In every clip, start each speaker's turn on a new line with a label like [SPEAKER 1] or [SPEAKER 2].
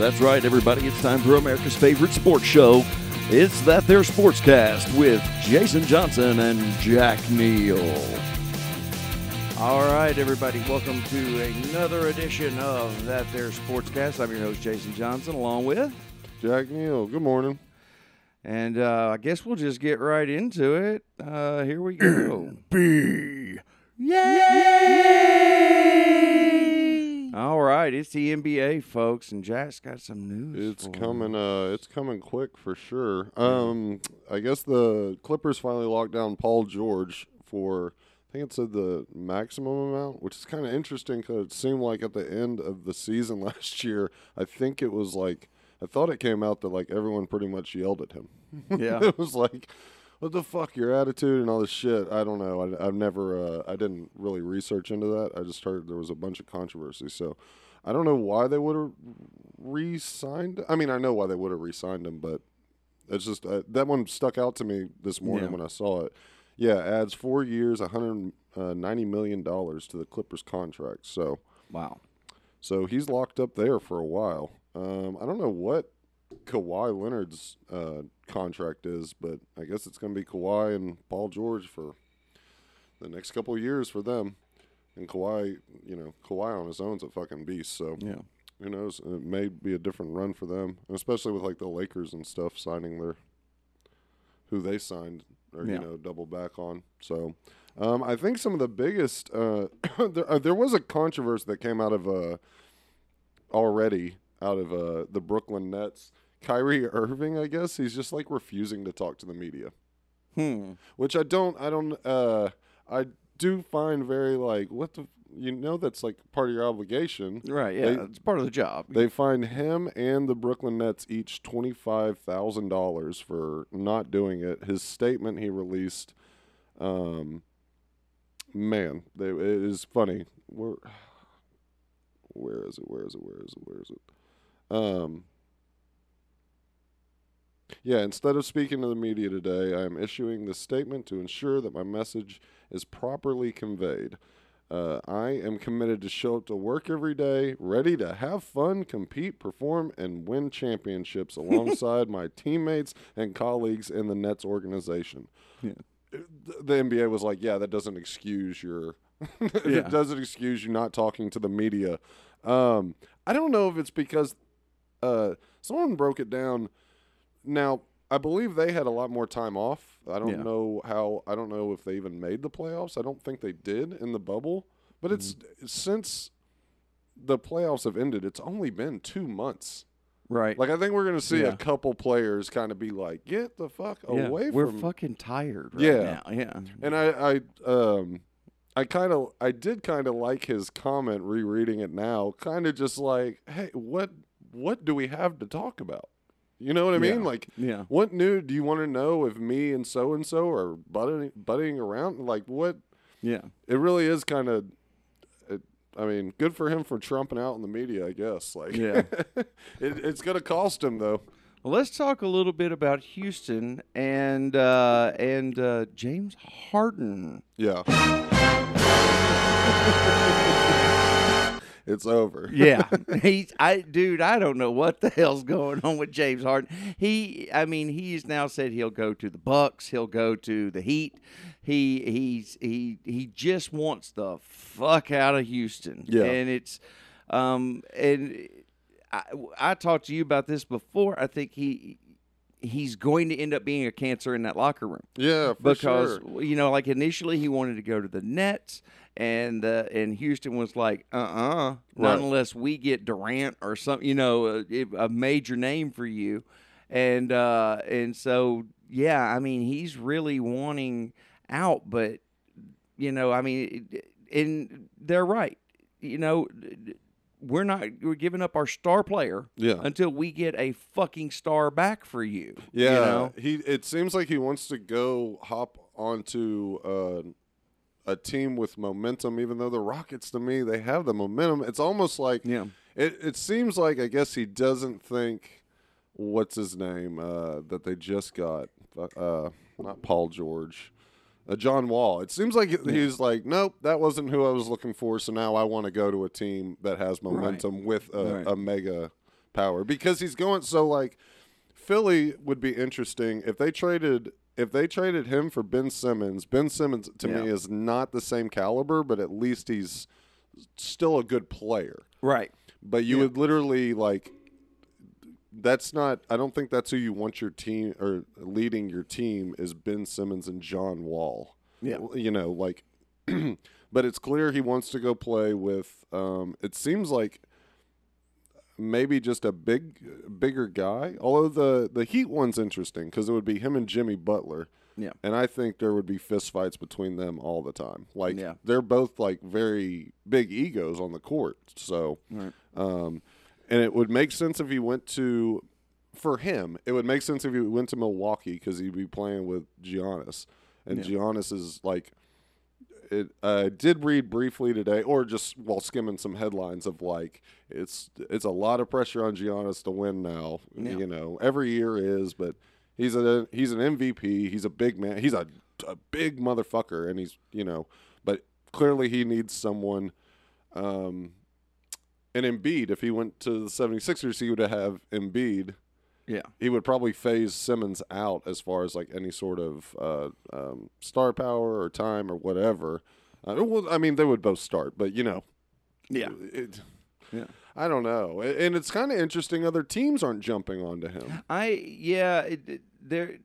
[SPEAKER 1] That's right, everybody. It's time for America's favorite sports show. It's That There Sportscast with Jason Johnson and Jack Neal. All right, everybody. Welcome to another edition of That There Sportscast. I'm your host, Jason Johnson, along with.
[SPEAKER 2] Jack Neal, good morning.
[SPEAKER 1] And uh, I guess we'll just get right into it. Uh, here we go.
[SPEAKER 2] B.
[SPEAKER 1] Yay! All right, it's the NBA, folks, and Jack's got some news.
[SPEAKER 2] It's coming. Uh, it's coming quick for sure. Um, I guess the Clippers finally locked down Paul George for. I think it said the maximum amount, which is kind of interesting because it seemed like at the end of the season last year, I think it was like I thought it came out that like everyone pretty much yelled at him.
[SPEAKER 1] Yeah.
[SPEAKER 2] it was like, "What the fuck, your attitude and all this shit." I don't know. I, I've never. Uh, I didn't really research into that. I just heard there was a bunch of controversy. So I don't know why they would have re-signed. I mean, I know why they would have re-signed him, but it's just uh, that one stuck out to me this morning
[SPEAKER 1] Yeah.
[SPEAKER 2] when I saw it. Yeah, adds four years, 190 million dollars to the Clippers contract. So,
[SPEAKER 1] Wow.
[SPEAKER 2] so he's locked up there for a while. Um, I don't know what Kawhi Leonard's uh, contract is, but I guess it's going to be Kawhi and Paul George for the next couple of years for them. And Kawhi, you know, Kawhi on his own's a fucking beast. So
[SPEAKER 1] Yeah.
[SPEAKER 2] who knows? It may be a different run for them, and especially with like the Lakers and stuff signing their who they signed or
[SPEAKER 1] Yeah.
[SPEAKER 2] you know double back on. So um, I think some of the biggest uh, there uh, there was a controversy that came out of uh, already out of uh, the Brooklyn Nets. Kyrie Irving, I guess he's just like refusing to talk to the media
[SPEAKER 1] Hmm.
[SPEAKER 2] which I don't, I don't, uh, I do fined very like what the, you know, that's like part of your obligation.
[SPEAKER 1] Right. Yeah.
[SPEAKER 2] They-
[SPEAKER 1] it's part of the job.
[SPEAKER 2] They find him and the Brooklyn Nets each twenty five thousand dollars for not doing it. His statement he released, um, man, they, it is funny. Where, where is it? Where is it? Where is it? Where is it? Um. Yeah, instead of speaking to the media today, I am issuing this statement to ensure that my message is properly conveyed. Uh, I am committed to show up to work every day, ready to have fun, compete, perform, and win championships alongside my teammates and colleagues in the Nets organization.
[SPEAKER 1] Yeah.
[SPEAKER 2] The NBA was like, yeah, that doesn't excuse your,
[SPEAKER 1] Yeah.
[SPEAKER 2] it doesn't excuse you not talking to the media. Um, I don't know if it's because uh, someone broke it down. Now, I believe they had a lot more time off. I don't
[SPEAKER 1] Yeah.
[SPEAKER 2] know how. I don't know if they even made the playoffs. I don't think they did in the bubble. But it's
[SPEAKER 1] Mm-hmm.
[SPEAKER 2] since the playoffs have ended, it's only been two months.
[SPEAKER 1] right.
[SPEAKER 2] Like I think we're gonna see
[SPEAKER 1] Yeah.
[SPEAKER 2] a couple players kind of be like, "Get the fuck
[SPEAKER 1] yeah.
[SPEAKER 2] away
[SPEAKER 1] We're
[SPEAKER 2] from."
[SPEAKER 1] fucking tired right
[SPEAKER 2] Yeah.
[SPEAKER 1] now. Yeah.
[SPEAKER 2] and I, I, um, I kind of, I did kind of like his comment rereading it now. Kind of just like, hey, what, what do we have to talk about? You know what I mean?
[SPEAKER 1] Yeah.
[SPEAKER 2] Like,
[SPEAKER 1] Yeah.
[SPEAKER 2] what new do you want to know if me and so and so are butting butting around? Like, what?
[SPEAKER 1] Yeah.
[SPEAKER 2] It really is kind of. I mean, good for him for trumping out in the media, I guess. Like,
[SPEAKER 1] Yeah.
[SPEAKER 2] it, it's gonna cost him though.
[SPEAKER 1] Well, let's talk a little bit about Houston and uh, and uh, James Harden.
[SPEAKER 2] Yeah. it's over.
[SPEAKER 1] Yeah, he's I dude. I don't know what the hell's going on with James Harden. He, I mean, he's now said he'll go to the Bucks. He'll go to the Heat. He he's he he just wants the fuck out of Houston.
[SPEAKER 2] Yeah.
[SPEAKER 1] and it's um and I, I talked to you about this before. I think he he's going to end up being a cancer in that locker room
[SPEAKER 2] Yeah, for
[SPEAKER 1] because
[SPEAKER 2] sure.
[SPEAKER 1] you know, like initially he wanted to go to the Nets, and uh, and Houston was like, uh, uh
[SPEAKER 2] Right.
[SPEAKER 1] not unless we get Durant or something, you know, a, a major name for you, and uh, and so yeah, I mean, he's really wanting out, but you know, I mean, and they're right, you know. We're not. We're giving up our star player
[SPEAKER 2] Yeah.
[SPEAKER 1] until we get a fucking star back for you.
[SPEAKER 2] Yeah,
[SPEAKER 1] you know?
[SPEAKER 2] he. It seems like he wants to go hop onto uh, a team with momentum. Even though the Rockets, to me, they have the momentum. It's almost like
[SPEAKER 1] yeah,
[SPEAKER 2] it. It seems like I guess he doesn't think what's his name uh, that they just got. Uh, not Paul George. Uh, John Wall. It seems like he's like, nope, that wasn't who I was looking for. So now I want to go to a team that has momentum with a,
[SPEAKER 1] Right.
[SPEAKER 2] a mega power because he's going so like Philly would be interesting if they traded if they traded him for Ben Simmons. Ben Simmons to me is not the same caliber, but at least he's still a good player.
[SPEAKER 1] Right.
[SPEAKER 2] But you
[SPEAKER 1] Yeah.
[SPEAKER 2] would literally like that's not I don't think that's who you want your team or leading your team is Ben Simmons and John Wall.
[SPEAKER 1] Yeah.
[SPEAKER 2] You know, like but it's clear he wants to go play with um it seems like maybe just a big bigger guy. Although the the Heat one's interesting cuz it would be him and Jimmy Butler.
[SPEAKER 1] Yeah.
[SPEAKER 2] And I think there would be fistfights between them all the time. Like
[SPEAKER 1] Yeah.
[SPEAKER 2] they're both like very big egos on the court. So
[SPEAKER 1] Right.
[SPEAKER 2] um, and it would make sense if he went to, for him, it would make sense if he went to Milwaukee because he'd be playing with Giannis, and
[SPEAKER 1] Yeah.
[SPEAKER 2] Giannis is like, it. I did read briefly today, or just while skimming some headlines of like, it's it's a lot of pressure on Giannis to win now.
[SPEAKER 1] Yeah.
[SPEAKER 2] You know, every year is, but he's a he's an MVP. He's a big man. He's a a big motherfucker, and he's you know, but clearly he needs someone. Um, and Embiid, if he went to the 76ers, he would have Embiid.
[SPEAKER 1] Yeah.
[SPEAKER 2] He would probably phase Simmons out as far as like any sort of uh, um, star power or time or whatever. Uh, well, I mean, they would both start, but you know,
[SPEAKER 1] Yeah.
[SPEAKER 2] it,
[SPEAKER 1] Yeah.
[SPEAKER 2] I don't know, and it's kind of interesting. Other teams aren't jumping onto him.
[SPEAKER 1] I yeah, it, it- there.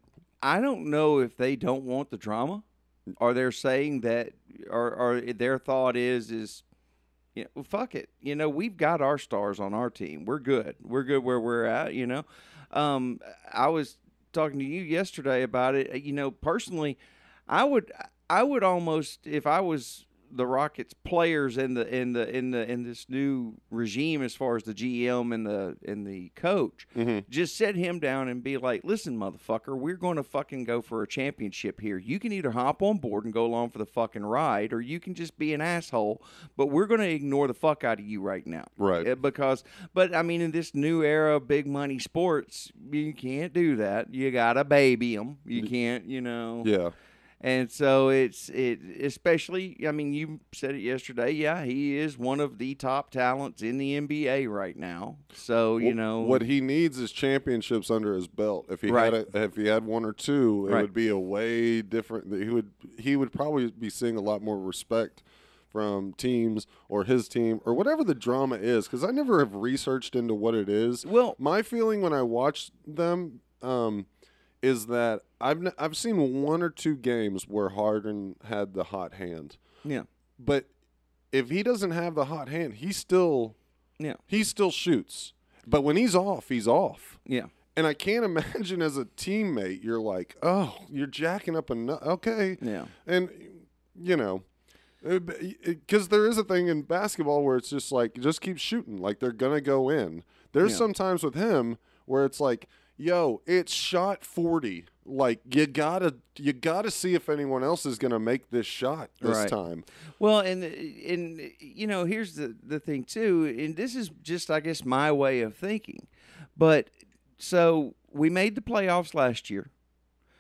[SPEAKER 1] I don't know if they don't want the drama, or they're saying that, or or their thought is is, you know, well, fuck it. You know, we've got our stars on our team. We're good. We're good where we're at. You know, um, I was talking to you yesterday about it. You know, personally, I would I would almost if I was the Rockets players in the in the in the in this new regime as far as the GM and the and the coach
[SPEAKER 2] Mhm.
[SPEAKER 1] just sit him down and be like, "Listen, motherfucker, we're going to fucking go for a championship here. You can either hop on board and go along for the fucking ride, or you can just be an asshole. But we're going to ignore the fuck out of you right now,
[SPEAKER 2] Right.
[SPEAKER 1] Uh, Because, but I mean, in this new era of big money sports, you can't do that. You gotta baby them. You can't, you know.
[SPEAKER 2] Yeah,
[SPEAKER 1] And so it's it especially I mean you said it yesterday, yeah, he is one of the top talents in the NBA right now. So, you know
[SPEAKER 2] what he needs is championships under his belt. If he
[SPEAKER 1] Right.
[SPEAKER 2] had a, if he had one or two, it
[SPEAKER 1] Right.
[SPEAKER 2] would be a way different. He would he would probably be seeing a lot more respect from teams or his team or whatever the drama is. Because I never have researched into what it is.
[SPEAKER 1] Well,
[SPEAKER 2] My feeling when I watch them um, is that I've n- I've seen one or two games where Harden had the hot hand,
[SPEAKER 1] yeah.
[SPEAKER 2] but if he doesn't have the hot hand, he still
[SPEAKER 1] Yeah.
[SPEAKER 2] he still shoots. But when he's off, he's off.
[SPEAKER 1] Yeah.
[SPEAKER 2] And I can't imagine as a teammate, you're like, oh, you're jacking up a nut. Okay.
[SPEAKER 1] Yeah.
[SPEAKER 2] And, you know, uh, because uh, there is a thing in basketball where it's just like, just keep shooting. Like they're going to go in. There's
[SPEAKER 1] Yeah.
[SPEAKER 2] some times with him where it's like, yo, it's shot 40. Like you gotta, you gotta see if anyone else is gonna make this shot this
[SPEAKER 1] Right.
[SPEAKER 2] time.
[SPEAKER 1] Well, and and you know, here's the the thing too, and this is just I guess my way of thinking. But so we made the playoffs last year.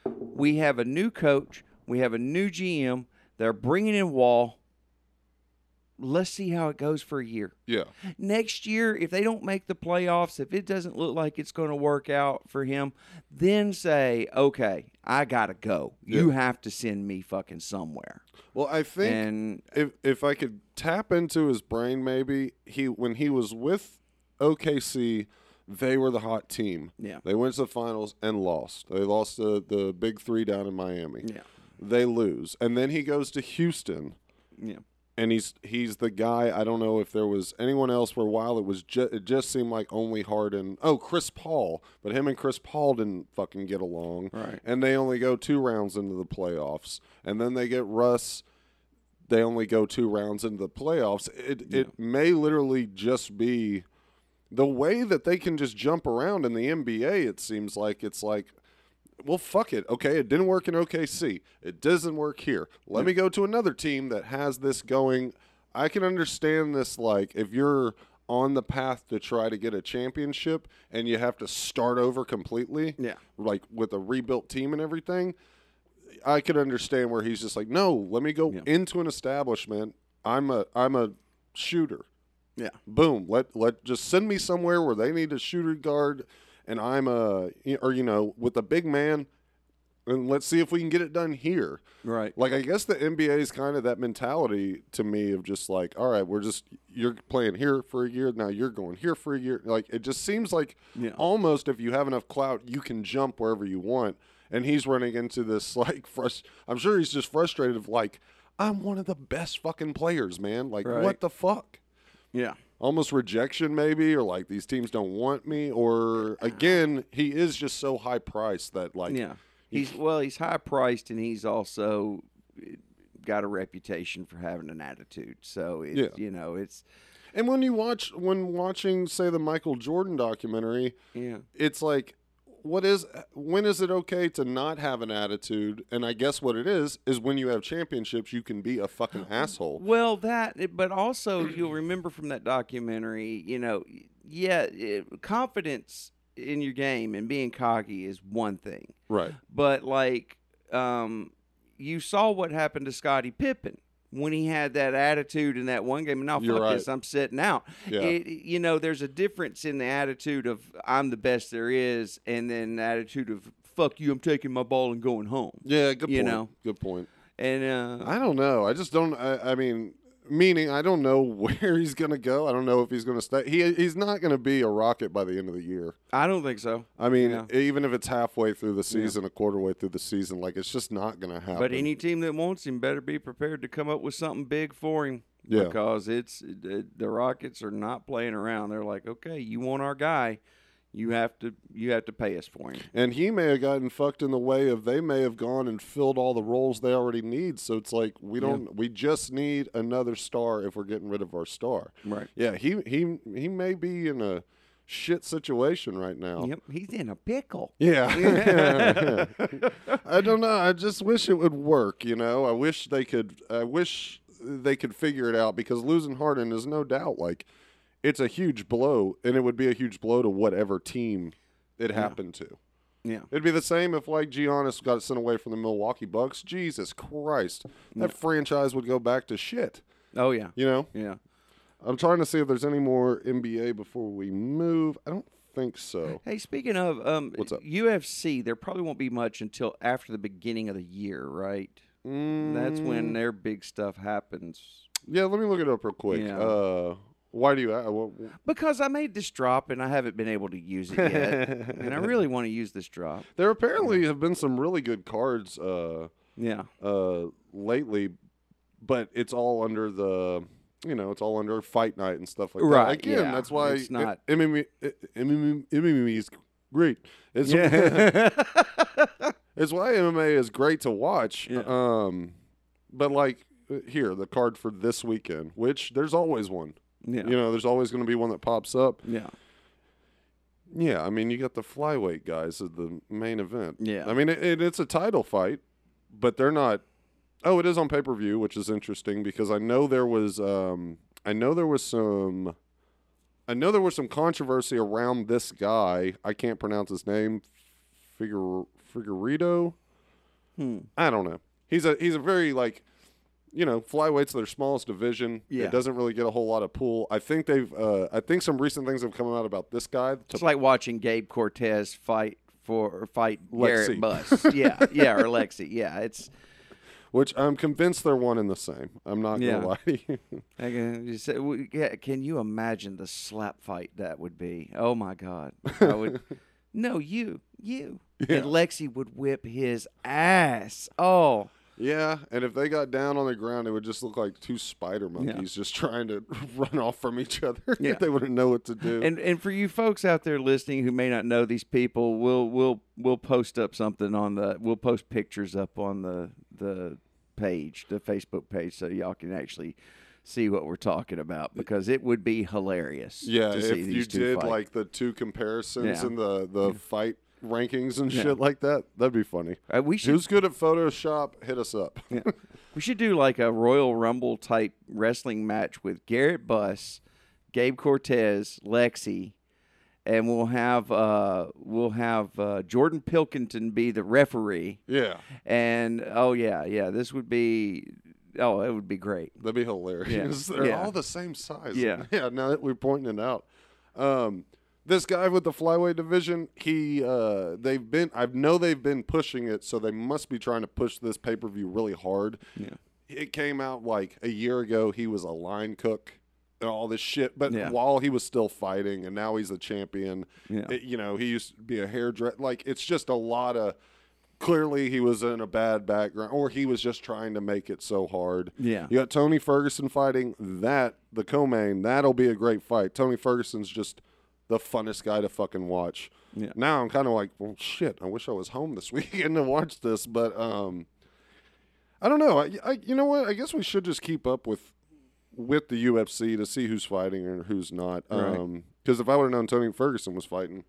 [SPEAKER 1] We have a new coach, we have a new GM, they're bringing in Wall. Let's see how it goes for a year.
[SPEAKER 2] Yeah.
[SPEAKER 1] Next year, if they don't make the playoffs, if it doesn't look like it's going to work out for him, then say, okay, I got to go. You have to send me fucking somewhere.
[SPEAKER 2] Well, I think
[SPEAKER 1] And
[SPEAKER 2] if if I could tap into his brain, maybe he when he was with OKC, they were the hot team.
[SPEAKER 1] Yeah.
[SPEAKER 2] they went to the finals and lost. They lost the the big three down in Miami.
[SPEAKER 1] yeah,
[SPEAKER 2] They lose, and then he goes to Houston,
[SPEAKER 1] yeah.
[SPEAKER 2] And he's he's the guy. I don't know if there was anyone else for a while. It was ju- it just seemed like only Harden. Oh, Chris Paul, but him and Chris Paul didn't fucking get along.
[SPEAKER 1] Right.
[SPEAKER 2] And they only go two rounds into the playoffs, and then they get Russ. They only go two rounds into the playoffs. It it may literally just be the way that they can just jump around in the NBA. It seems like it's like well, fuck it. Okay, it didn't work in OKC. It doesn't work here. Let me go to another team that has this going. I can understand this, like, if you're on the path to try to get a championship and you have to start over completely,
[SPEAKER 1] Yeah.
[SPEAKER 2] like with a rebuilt team and everything, I could understand where he's just like, no, let me go
[SPEAKER 1] Yeah.
[SPEAKER 2] into an establishment. I'm a I'm a shooter.
[SPEAKER 1] Yeah.
[SPEAKER 2] Boom. Let let just send me somewhere where they need a shooter guard, and I'm a or you know with a big man, and let's see if we can get it done here.
[SPEAKER 1] Right.
[SPEAKER 2] Like I guess the NBA is kind of that mentality to me of just like, all right, we're just you're playing here for a year, now you're going here for a year. Like it just seems like
[SPEAKER 1] Yeah.
[SPEAKER 2] almost if you have enough clout, you can jump wherever you want. And he's running into this like frust- I'm sure he's just frustrated of like, I'm one of the best fucking players, man. Like
[SPEAKER 1] Right.
[SPEAKER 2] what the fuck?
[SPEAKER 1] Yeah.
[SPEAKER 2] Almost rejection maybe, or like these teams don't want me, or again, he is just so high priced that like
[SPEAKER 1] Yeah. He's well, he's high priced and he's also eh, got a reputation for having an attitude. So it,
[SPEAKER 2] Yeah.
[SPEAKER 1] you know, it's
[SPEAKER 2] And when you watch when watching say the Michael Jordan documentary,
[SPEAKER 1] yeah.
[SPEAKER 2] it's like what is when is it okay to not have an attitude? And I guess what it is is when you have championships, you can be a fucking asshole.
[SPEAKER 1] Well, that, but also you'll remember from that documentary, you know, yeah, it, confidence in your game and being cocky is one thing,
[SPEAKER 2] Right.
[SPEAKER 1] but like, um, you saw what happened to Scottie Pippen when he had that attitude in that one game. Now,
[SPEAKER 2] You're
[SPEAKER 1] fuck
[SPEAKER 2] right.
[SPEAKER 1] this, I'm sitting out.
[SPEAKER 2] Yeah.
[SPEAKER 1] It, you know, there's a difference in the attitude of I'm the best there is, and then the attitude of fuck you, I'm taking my ball and going home.
[SPEAKER 2] Yeah, good
[SPEAKER 1] You
[SPEAKER 2] point.
[SPEAKER 1] know.
[SPEAKER 2] Good point.
[SPEAKER 1] And uh,
[SPEAKER 2] I don't know. I just don't I, I mean meaning I don't know where he's gonna go. I don't know if he's gonna stay. He he's not gonna be a rocket by the end of the year.
[SPEAKER 1] I don't think so.
[SPEAKER 2] I mean,
[SPEAKER 1] Yeah.
[SPEAKER 2] even if it's halfway through the season, a quarter way through the season, like it's just not gonna happen.
[SPEAKER 1] But any team that wants him better be prepared to come up with something big for him.
[SPEAKER 2] Yeah.
[SPEAKER 1] Because it's it, the Rockets are not playing around. They're like, okay, you want our guy, you have to you have to pay us for him.
[SPEAKER 2] And he may have gotten fucked in the way of they may have gone and filled all the roles they already need. So it's like we don't we just need another star if we're getting rid of our star.
[SPEAKER 1] Right.
[SPEAKER 2] Yeah, he he he may be in a shit situation right now.
[SPEAKER 1] Yep. He's in a pickle.
[SPEAKER 2] Yeah. I don't know. I just wish it would work, you know. I wish they could I wish they could figure it out because losing Harden is no doubt like it's a huge blow and it would be a huge blow to whatever team it happened to.
[SPEAKER 1] Yeah.
[SPEAKER 2] It'd be the same if like Giannis got sent away from the Milwaukee Bucks. Jesus Christ. That franchise would go back to shit.
[SPEAKER 1] Oh yeah.
[SPEAKER 2] You know?
[SPEAKER 1] Yeah.
[SPEAKER 2] I'm trying to see if there's any more NBA before we move. I don't think so.
[SPEAKER 1] Hey, speaking of um,
[SPEAKER 2] What's up?
[SPEAKER 1] UFC, there probably won't be much until after the beginning of the year, right? That's when
[SPEAKER 2] Mm,
[SPEAKER 1] their big stuff happens.
[SPEAKER 2] Yeah, let me look it up real quick.
[SPEAKER 1] Yeah.
[SPEAKER 2] Uh, why do you? Uh, well,
[SPEAKER 1] Because I made this drop and I haven't been able to use it yet, and I really want to use this drop.
[SPEAKER 2] there apparently have been some really good cards uh,
[SPEAKER 1] Yeah.
[SPEAKER 2] uh, lately, but it's all under the. You know, it's all under fight night and stuff like that. Right. Again,
[SPEAKER 1] yeah,
[SPEAKER 2] that's why
[SPEAKER 1] it's not-
[SPEAKER 2] MMA, MMA, MMA is great. It's
[SPEAKER 1] Yeah.
[SPEAKER 2] It's why MMA is great to watch.
[SPEAKER 1] Yeah.
[SPEAKER 2] Um, but like uh, here, the card for this weekend, which there's always one.
[SPEAKER 1] Yeah.
[SPEAKER 2] You know, there's always going to be one that pops up.
[SPEAKER 1] Yeah.
[SPEAKER 2] Yeah, I mean, you got the flyweight guys as the main event.
[SPEAKER 1] Yeah.
[SPEAKER 2] I mean, it, it, it's a title fight, but they're not. Oh, it is on pay per view, which is interesting because I know there was. Um, I know there was some. I know there was some controversy around this guy. I can't pronounce his name. Figure Figueiredo.
[SPEAKER 1] Hmm.
[SPEAKER 2] I don't know. He's a he's a very like, you know, flyweight's their smallest division.
[SPEAKER 1] Yeah.
[SPEAKER 2] It doesn't really get a whole lot of pull. I think they've. Uh, I think some recent things have come out about this guy.
[SPEAKER 1] It's like watching Gabe Cortez fight for or fight
[SPEAKER 2] Lexi.
[SPEAKER 1] Garrett Buss. yeah, yeah, or Lexi. Yeah, it's.
[SPEAKER 2] which I'm convinced they're one and the same. I'm not gonna lie to you.
[SPEAKER 1] I can, you say, yeah, can you imagine the slap fight that would be? Oh my God! I would. no, you, you,
[SPEAKER 2] Yeah.
[SPEAKER 1] and Lexi would whip his ass. Oh,
[SPEAKER 2] yeah, and if they got down on the ground, it would just look like two spider monkeys just trying to run off from each other.
[SPEAKER 1] Yeah.
[SPEAKER 2] they wouldn't know what to do.
[SPEAKER 1] and and for you folks out there listening who may not know these people, we'll we'll we'll post up something on the we'll post pictures up on the the page, the Facebook page, so y'all can actually see what we're talking about because it would be hilarious.
[SPEAKER 2] yeah,
[SPEAKER 1] to
[SPEAKER 2] if you
[SPEAKER 1] two
[SPEAKER 2] did
[SPEAKER 1] fight.
[SPEAKER 2] like the two comparisons
[SPEAKER 1] Yeah.
[SPEAKER 2] and the the fight rankings and
[SPEAKER 1] Yeah.
[SPEAKER 2] shit like that, that'd be funny.
[SPEAKER 1] Uh, we should
[SPEAKER 2] Who's good at Photoshop? Hit us up.
[SPEAKER 1] Yeah. We should do like a Royal Rumble type wrestling match with Garrett Buss, Gabe Cortez, Lexi, and we'll have uh, we'll have uh, Jordan Pilkington be the referee.
[SPEAKER 2] yeah.
[SPEAKER 1] And oh yeah, yeah, this would be oh, it would be great.
[SPEAKER 2] That'd be hilarious. They're
[SPEAKER 1] Yeah.
[SPEAKER 2] all the same size.
[SPEAKER 1] Yeah.
[SPEAKER 2] yeah. Now that we're pointing it out, um, this guy with the flyweight division, he uh, they've been. I know they've been pushing it, so they must be trying to push this pay per view really hard.
[SPEAKER 1] Yeah.
[SPEAKER 2] It came out like a year ago. He was a line cook and all this shit, but
[SPEAKER 1] Yeah.
[SPEAKER 2] while he was still fighting, and now he's a champion.
[SPEAKER 1] Yeah.
[SPEAKER 2] it- you know, he used to be a hairdresser. Like it's just a lot of. Clearly, he was in a bad background, or he was just trying to make it so hard.
[SPEAKER 1] Yeah.
[SPEAKER 2] You got Tony Ferguson fighting that the co-main. That'll be a great fight. Tony Ferguson's just the funnest guy to fucking watch.
[SPEAKER 1] Yeah.
[SPEAKER 2] Now I'm kind of like, well, shit. I wish I was home this weekend to watch this, but um, I don't know. I, I, you know what? I guess we should just keep up with with the UFC to see who's fighting and who's not.
[SPEAKER 1] Right.
[SPEAKER 2] Um, because if I would have known Tony Ferguson was fighting,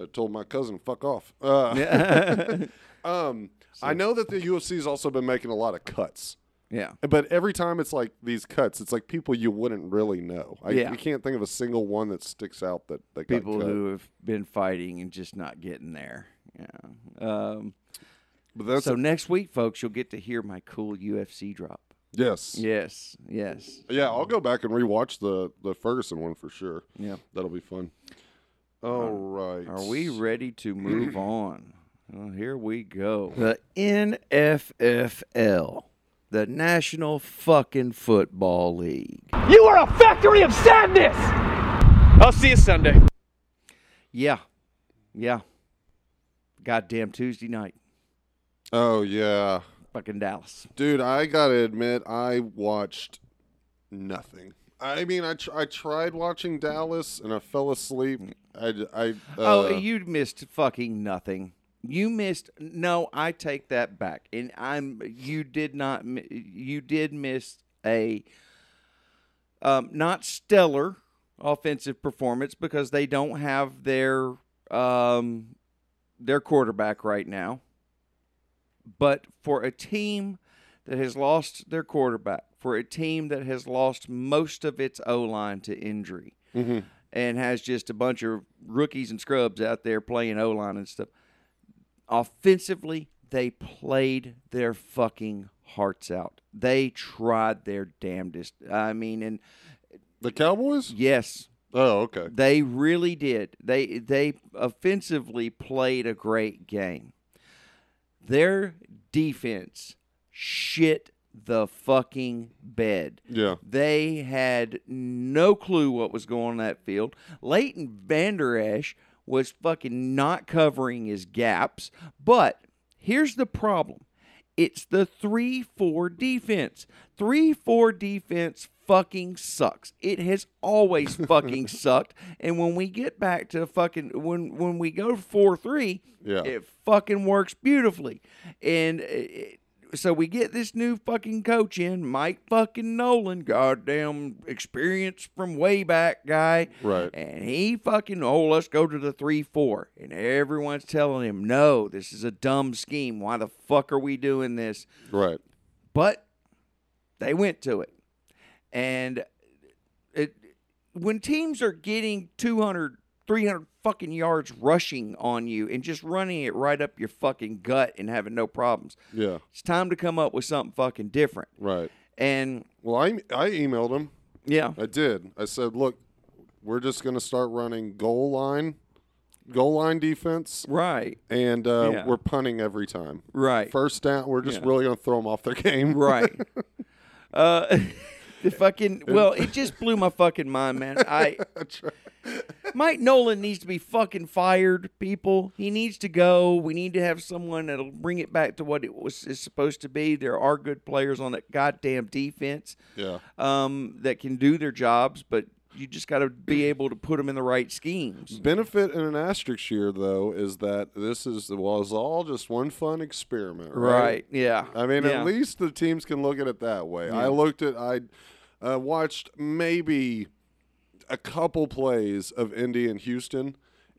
[SPEAKER 2] I told my cousin, "Fuck off." Uh,
[SPEAKER 1] Yeah.
[SPEAKER 2] um, I know that the UFC's also been making a lot of cuts.
[SPEAKER 1] Yeah.
[SPEAKER 2] But every time it's like these cuts, it's like people you wouldn't really know. I
[SPEAKER 1] Yeah.
[SPEAKER 2] you can't think of a single one that sticks out that, that
[SPEAKER 1] People
[SPEAKER 2] got cut.
[SPEAKER 1] who have been fighting and just not getting there. Yeah. Um,
[SPEAKER 2] But that's
[SPEAKER 1] so next week, folks, you'll get to hear my cool UFC drop.
[SPEAKER 2] yes,
[SPEAKER 1] Yes. Yes.
[SPEAKER 2] yeah. I'll go back and rewatch the the Ferguson one for sure.
[SPEAKER 1] Yeah.
[SPEAKER 2] That'll be fun. All right.
[SPEAKER 1] Are we ready to move on? Well, here we go. The NFFL, the National Fucking Football League.
[SPEAKER 3] You are a factory of sadness! I'll see you Sunday.
[SPEAKER 1] Yeah. Yeah. Goddamn Tuesday night.
[SPEAKER 2] Oh yeah,
[SPEAKER 1] Fucking Dallas.
[SPEAKER 2] dude. I gotta admit, I watched nothing. I mean, I tr- I tried watching Dallas and I fell asleep. I uh,
[SPEAKER 1] oh, you missed fucking nothing. You missed. No, I take that back. And I'm. You did not. You did miss a. Um, not stellar offensive performance because they don't have their um, their quarterback right now. But for a team that has lost their quarterback, for a team that has lost most of its O line to injury, and has just a bunch of rookies and scrubs out there playing O line and stuff. Offensively, they played their fucking hearts out. They tried their damnedest. I mean, and
[SPEAKER 2] the Cowboys.
[SPEAKER 1] yes,
[SPEAKER 2] Oh, okay.
[SPEAKER 1] they really did. They they offensively played a great game. Their defense shit the fucking bed.
[SPEAKER 2] Yeah.
[SPEAKER 1] They had no clue what was going on that field. Leighton Vander Esch was fucking not covering his gaps. But here's the problem it's the 3 4 defense. 3 4 defense fucking sucks. It has always fucking sucked. And when we get back to fucking, when, when we go 4 3,
[SPEAKER 2] Yeah.
[SPEAKER 1] it fucking works beautifully. And it, so we get this new fucking coach in, Mike fucking Nolan, goddamn experience from way back guy.
[SPEAKER 2] Right.
[SPEAKER 1] And he fucking, oh, let's go to the 3 4. And everyone's telling him, no, this is a dumb scheme. Why the fuck are we doing this?
[SPEAKER 2] Right.
[SPEAKER 1] But they went to it. And it when teams are getting 200, 300 fucking yards rushing on you and just running it right up your fucking gut and having no problems,
[SPEAKER 2] Yeah.
[SPEAKER 1] it's time to come up with something fucking different.
[SPEAKER 2] Right.
[SPEAKER 1] And
[SPEAKER 2] Well, I I emailed him.
[SPEAKER 1] yeah,
[SPEAKER 2] I did. I said, look, we're just going to start running goal line, goal line defense,
[SPEAKER 1] right,
[SPEAKER 2] and uh,
[SPEAKER 1] Yeah.
[SPEAKER 2] we're punting every time.
[SPEAKER 1] right,
[SPEAKER 2] First down, we're just
[SPEAKER 1] Yeah.
[SPEAKER 2] really going to throw them off their game.
[SPEAKER 1] right. uh, the fucking well, it just blew my fucking mind, man. I Mike Nolan needs to be fucking fired, people. He needs to go. We need to have someone that'll bring it back to what it was is supposed to be. There are good players on that goddamn defense
[SPEAKER 2] yeah.
[SPEAKER 1] um, that can do their jobs, but you just got to be able to put them in the right schemes.
[SPEAKER 2] Benefit in an asterisk here, though, is that this is was all just one fun experiment, right?
[SPEAKER 1] Right? Yeah.
[SPEAKER 2] I mean,
[SPEAKER 1] Yeah.
[SPEAKER 2] at least the teams can look at it that way. I looked at, I uh, watched maybe a couple plays of Indy and Houston,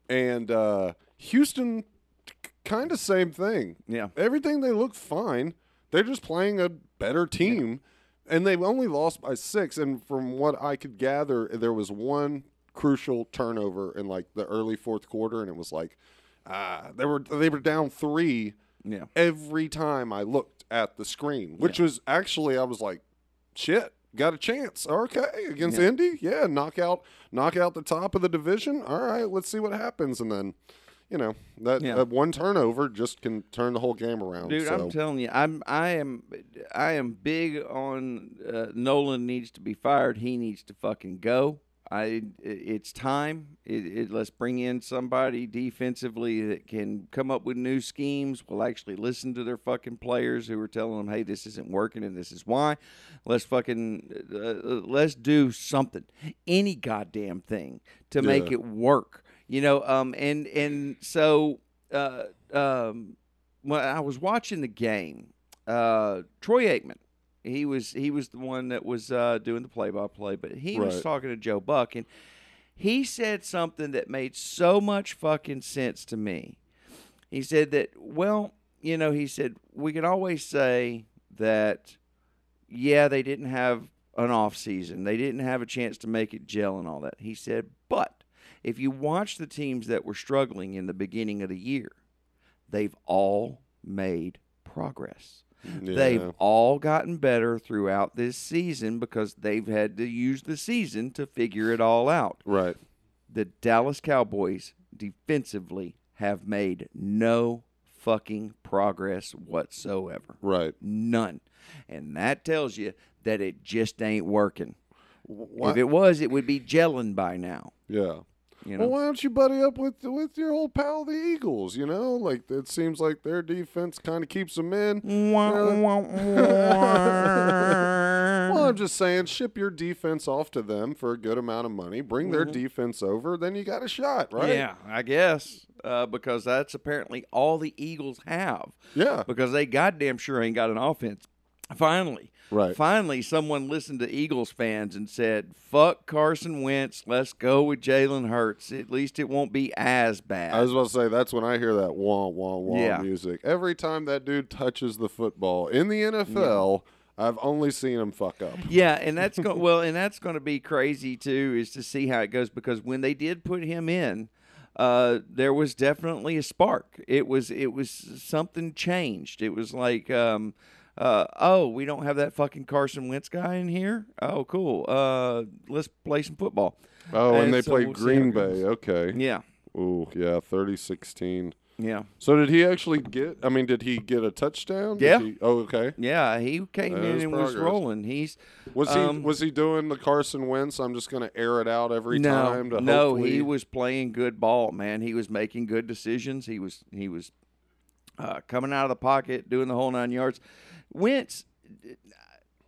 [SPEAKER 2] and uh, Houston, kind of same thing.
[SPEAKER 1] Yeah.
[SPEAKER 2] everything they look fine. They're just playing a better team, and they've only lost by six. And from what I could gather, there was one crucial turnover in like the early fourth quarter, and it was like, ah, they were they were down three
[SPEAKER 1] Yeah.
[SPEAKER 2] every time I looked. looked at the screen, which was actually I was like, shit, got a chance. Okay, against
[SPEAKER 1] Yeah.
[SPEAKER 2] Indy, yeah, knock out, knock out the top of the division. All right, let's see what happens, and then. You know that,
[SPEAKER 1] Yeah.
[SPEAKER 2] that one turnover just can turn the whole game around.
[SPEAKER 1] Dude,
[SPEAKER 2] so.
[SPEAKER 1] I'm telling you, I'm I am I am big on uh, Nolan needs to be fired. He needs to fucking go. I it's time. It, it, let's bring in somebody defensively that can come up with new schemes. We'll actually listen to their fucking players who are telling them, "Hey, this isn't working and this is why." Let's fucking uh, uh, let's do something, any goddamn thing to make it work. You know, um, and and so uh, um, when I was watching the game, uh, Troy Aikman, he was he was the one that was uh, doing the play by play, but he was talking to Joe Buck, and he said something that made so much fucking sense to me. He said that, well, you know, he said we can always say that, yeah, they didn't have an off season, they didn't have a chance to make it gel and all that. He said, but if you watch the teams that were struggling in the beginning of the year, they've all made progress. They've all gotten better throughout this season because they've had to use the season to figure it all out.
[SPEAKER 2] right.
[SPEAKER 1] The Dallas Cowboys defensively have made no fucking progress whatsoever.
[SPEAKER 2] Right.
[SPEAKER 1] None. And that tells you that it just ain't working.
[SPEAKER 2] Why-
[SPEAKER 1] If it was, it would be gelling by now.
[SPEAKER 2] yeah.
[SPEAKER 1] You
[SPEAKER 2] Well, why don't you buddy up with with your old pal the Eagles? You know, like it seems like their defense kind of keeps them in. Well, I'm just saying, ship your defense off to them for a good amount of money. Bring their defense over, then you got a shot, right?
[SPEAKER 1] Mm-hmm. Yeah, I guess. Uh, because that's apparently all the Eagles have.
[SPEAKER 2] Yeah.
[SPEAKER 1] Because they goddamn sure ain't got an offense. Finally.
[SPEAKER 2] Right.
[SPEAKER 1] Finally, someone listened to Eagles fans and said, fuck Carson Wentz. Let's go with Jalen Hurts. At least it won't be as bad.
[SPEAKER 2] I was about to say that's when I hear that wah wah wah
[SPEAKER 1] Yeah.
[SPEAKER 2] music. Every time that dude touches the football in the NFL, I've only seen him fuck up.
[SPEAKER 1] Yeah, and that's going well, and that's going to be crazy too, is to see how it goes because when they did put him in, uh, there was definitely a spark. It was it was something changed. It was like, um, uh, oh, we don't have that fucking Carson Wentz guy in here. Oh, cool. Uh, let's play some football.
[SPEAKER 2] Oh, and,
[SPEAKER 1] And
[SPEAKER 2] they
[SPEAKER 1] so
[SPEAKER 2] played
[SPEAKER 1] we'll
[SPEAKER 2] Green. Bay. Okay.
[SPEAKER 1] Yeah,
[SPEAKER 2] Ooh, yeah, 30-16.
[SPEAKER 1] yeah,
[SPEAKER 2] So did he actually get? I mean, did he get a touchdown?
[SPEAKER 1] Yeah.
[SPEAKER 2] he- oh, okay.
[SPEAKER 1] yeah. He came
[SPEAKER 2] That
[SPEAKER 1] in and was rolling. He's
[SPEAKER 2] Was he
[SPEAKER 1] Um,
[SPEAKER 2] was he doing the Carson Wentz? I'm just going to air it out every
[SPEAKER 1] no,
[SPEAKER 2] time. To
[SPEAKER 1] no.
[SPEAKER 2] hopefully-
[SPEAKER 1] He was playing good ball, man. He was making good decisions. He was he was uh, coming out of the pocket, doing the whole nine yards. Wentz,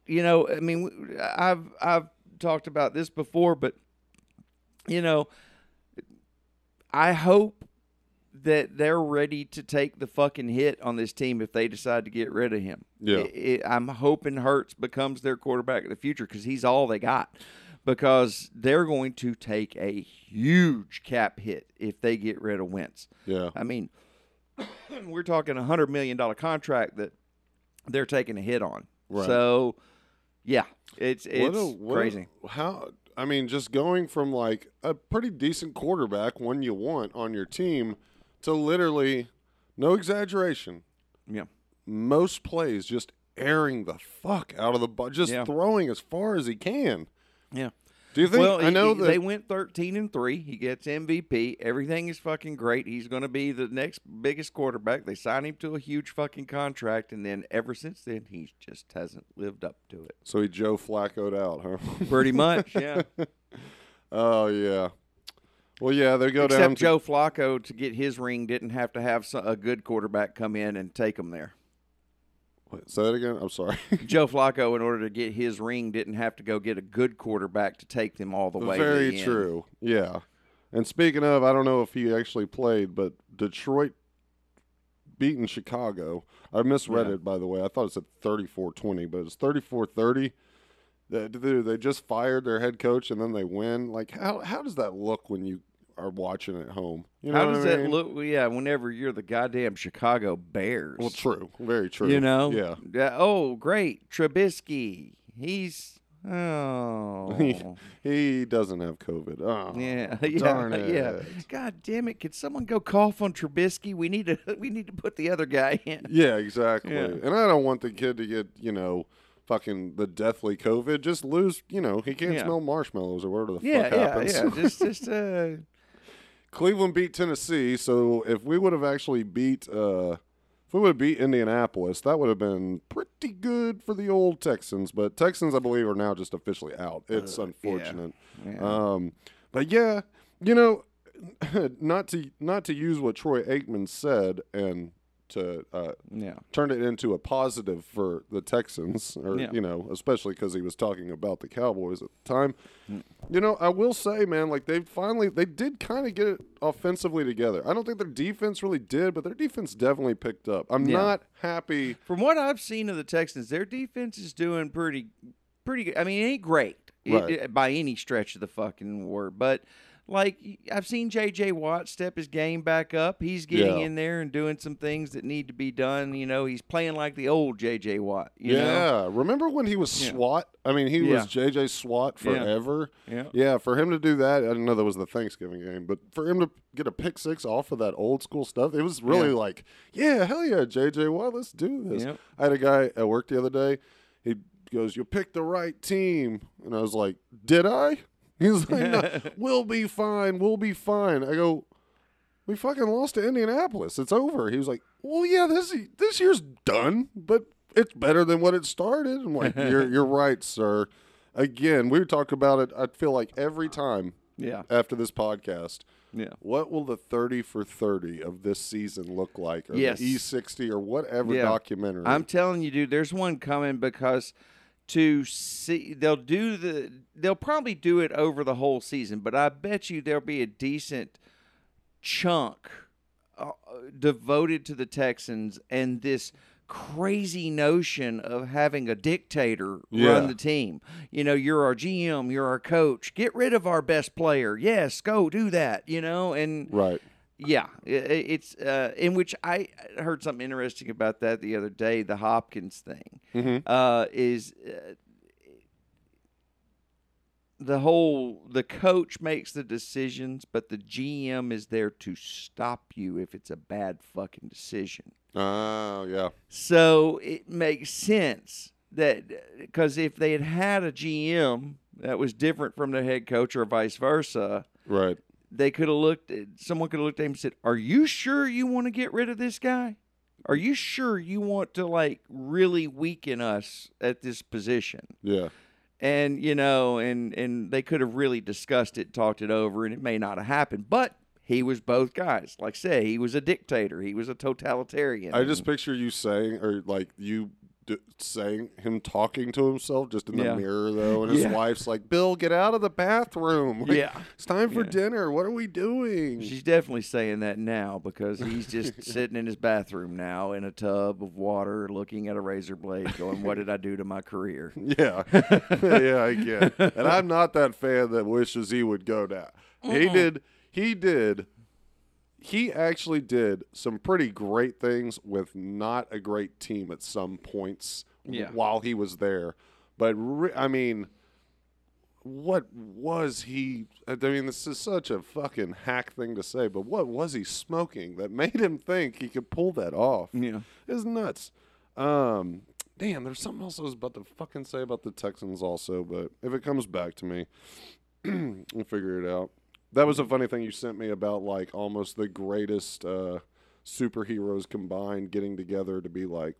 [SPEAKER 1] you know, I mean, I've I've talked about this before, but you know, I hope that they're ready to take the fucking hit on this team if they decide to get rid of him.
[SPEAKER 2] Yeah.
[SPEAKER 1] I- I- I'm hoping Hurts becomes their quarterback of the future because he's all they got. Because they're going to take a huge cap hit if they get rid of Wentz.
[SPEAKER 2] Yeah.
[SPEAKER 1] I mean, we're talking a hundred million dollar contract that they're taking a hit on.
[SPEAKER 2] Right.
[SPEAKER 1] So, yeah, it's it's
[SPEAKER 2] What a- what a-
[SPEAKER 1] crazy.
[SPEAKER 2] how I mean, just going from like a pretty decent quarterback, one you want on your team, to literally, no exaggeration,
[SPEAKER 1] yeah,
[SPEAKER 2] most plays just airing the fuck out of the ball, just
[SPEAKER 1] Yeah.
[SPEAKER 2] throwing as far as he can.
[SPEAKER 1] yeah.
[SPEAKER 2] Do you think?
[SPEAKER 1] well,
[SPEAKER 2] I know
[SPEAKER 1] he-
[SPEAKER 2] that
[SPEAKER 1] they went thirteen and three. He gets MVP. Everything is fucking great. He's going to be the next biggest quarterback. They signed him to a huge fucking contract, and then ever since then, he just hasn't lived up to it.
[SPEAKER 2] so he Joe Flaccoed out, huh?
[SPEAKER 1] Pretty much, yeah.
[SPEAKER 2] oh yeah. Well, yeah, they go down
[SPEAKER 1] Except Joe Flacco to get his ring didn't have to have a good quarterback come in and take him there.
[SPEAKER 2] Wait, say that again. I'm sorry.
[SPEAKER 1] Joe Flacco, in order to get his ring, didn't have to go get a good quarterback to take them all the way. to
[SPEAKER 2] Very
[SPEAKER 1] the
[SPEAKER 2] true. Yeah. And speaking of, I don't know if he actually played, but Detroit beating Chicago. I misread
[SPEAKER 1] Yeah.
[SPEAKER 2] it, by the way. I thought it said 34 20, but it's 34 30. They, they they just fired their head coach and then they win. Like, how, how does that look when you are watching at home? You know
[SPEAKER 1] How does that
[SPEAKER 2] mean?
[SPEAKER 1] look? Yeah, whenever you're the goddamn Chicago Bears.
[SPEAKER 2] Well, true. Very true.
[SPEAKER 1] You know.
[SPEAKER 2] Yeah.
[SPEAKER 1] Yeah, Oh, great, Trubisky. He's Oh.
[SPEAKER 2] He doesn't have COVID. Oh,
[SPEAKER 1] Yeah, yeah,
[SPEAKER 2] darn it.
[SPEAKER 1] yeah. God damn it! Could someone go cough on Trubisky? We need to. We need to put the other guy in.
[SPEAKER 2] Yeah, exactly.
[SPEAKER 1] Yeah.
[SPEAKER 2] And I don't want the kid to get, you know, fucking the deathly COVID. Just lose, you know, he can't
[SPEAKER 1] Yeah.
[SPEAKER 2] smell marshmallows or whatever the
[SPEAKER 1] Yeah,
[SPEAKER 2] fuck
[SPEAKER 1] yeah, yeah. Just, just uh,
[SPEAKER 2] Cleveland beat Tennessee, so if we would have actually beat uh if we would have beat Indianapolis, that would have been pretty good for the old Texans. But Texans, I believe, are now just officially out. It's unfortunate.
[SPEAKER 1] Uh, yeah.
[SPEAKER 2] Um, but yeah, you know, not to not to use what Troy Aikman said and to uh,
[SPEAKER 1] yeah,
[SPEAKER 2] turn it into a positive for the Texans, or
[SPEAKER 1] Yeah.
[SPEAKER 2] you know, especially because he was talking about the Cowboys at the time.
[SPEAKER 1] Mm.
[SPEAKER 2] You know, I will say, man, like they finally they did kind of get it offensively together. I don't think their defense really did, but their defense definitely picked up. I'm
[SPEAKER 1] Yeah.
[SPEAKER 2] not happy.
[SPEAKER 1] From what I've seen of the Texans, their defense is doing pretty, pretty good. I mean, it ain't great it- it- by any stretch of the fucking word, but like I've seen J.J. Watt step his game back up. He's getting
[SPEAKER 2] Yeah.
[SPEAKER 1] in there and doing some things that need to be done. You know, he's playing like the old J.J. Watt. You
[SPEAKER 2] yeah,
[SPEAKER 1] know?
[SPEAKER 2] remember when he was
[SPEAKER 1] Yeah.
[SPEAKER 2] SWAT? I mean, he
[SPEAKER 1] Yeah.
[SPEAKER 2] was JJ SWAT forever.
[SPEAKER 1] Yeah.
[SPEAKER 2] Yeah, for him to do that, I didn't know that was the Thanksgiving game, but for him to get a pick six off of that old school stuff, it was really like, yeah, hell yeah, JJ, well, let's do this. I had a guy at work the other day. He goes, "You picked the right team," and I was like, "Did I?" He's like, no, "We'll be fine. We'll be fine." I go, "We fucking lost to Indianapolis. It's over." He was like, "Well, yeah, this this year's done, but it's better than what it started." I'm like, "You're you're right, sir." Again, we talk about it. I feel like every time
[SPEAKER 1] Yeah.
[SPEAKER 2] after this podcast.
[SPEAKER 1] Yeah.
[SPEAKER 2] What will the 30 for 30 of this season look like? Or
[SPEAKER 1] Yes.
[SPEAKER 2] the E60 or whatever
[SPEAKER 1] Yeah.
[SPEAKER 2] documentary?
[SPEAKER 1] I'm telling you, dude. There's one coming because to see they'll do the they'll probably do it over the whole season, but I bet you there'll be a decent chunk uh, devoted to the Texans and this crazy notion of having a dictator
[SPEAKER 2] Yeah.
[SPEAKER 1] run the team. You know, you're our GM, you're our coach. Get rid of our best player. Yes, go do that. You know, and
[SPEAKER 2] right.
[SPEAKER 1] Yeah, it's uh, in which I heard something interesting about that the other day. The Hopkins thing
[SPEAKER 2] Mhm.
[SPEAKER 1] uh, is uh, the whole the coach makes the decisions, but the GM is there to stop you if it's a bad fucking decision.
[SPEAKER 2] Oh, yeah.
[SPEAKER 1] So it makes sense that because if they had had a GM that was different from the head coach or vice versa,
[SPEAKER 2] Right.
[SPEAKER 1] They could have looked eh, someone could have looked at him and said, Are you sure you want to get rid of this guy? Are you sure you want to like really weaken us at this position?
[SPEAKER 2] Yeah.
[SPEAKER 1] And you know, and and they could have really discussed it, talked it over, and it may not have happened. But he was both guys. Like I say, he was a dictator. He was a totalitarian.
[SPEAKER 2] I just picture you saying, or like you d- saying him talking to himself just in the
[SPEAKER 1] Yeah.
[SPEAKER 2] mirror, though. And his
[SPEAKER 1] Yeah.
[SPEAKER 2] wife's like, Bill, get out of the bathroom. Like,
[SPEAKER 1] Yeah.
[SPEAKER 2] It's time for
[SPEAKER 1] Yeah.
[SPEAKER 2] dinner. What are we doing?
[SPEAKER 1] She's definitely saying that now because he's just sitting in his bathroom now in a tub of water, looking at a razor blade, going, "What did I do to my career?"
[SPEAKER 2] Yeah, yeah, I get. It. And I'm not that fan that wishes he would go down. He did. He did. He actually did some pretty great things with not a great team at some points
[SPEAKER 1] Yeah.
[SPEAKER 2] while he was there. But re- I mean, what was he? I mean, this is such a fucking hack thing to say, but what was he smoking that made him think he could pull that off?
[SPEAKER 1] Yeah.
[SPEAKER 2] It's nuts. Um, damn, there's something else I was about to fucking say about the Texans also, but if it comes back to me, we'll figure it out. That was a funny thing you sent me about like almost the greatest uh, superheroes combined getting together to be like,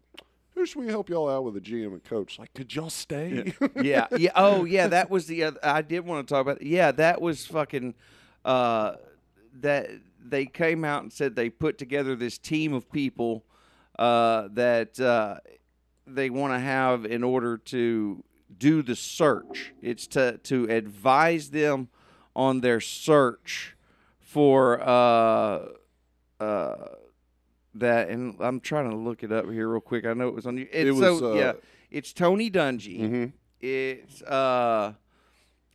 [SPEAKER 2] who should we help y'all out with a GM and coach? Like, could y'all stay?
[SPEAKER 1] yeah, yeah. Oh, yeah. That was the other. I did want to talk about. Yeah, that was fucking. Uh, that they came out and said they put together this team of people uh, that uh, they want to have in order to do the search. It's to to advise them on their search for uh, uh, that. And I'm trying to look it up here real quick. I know it was on you. It's
[SPEAKER 2] It was,
[SPEAKER 1] so
[SPEAKER 2] uh,
[SPEAKER 1] yeah. It's Tony Dungy.
[SPEAKER 2] Mhm.
[SPEAKER 1] It's uh,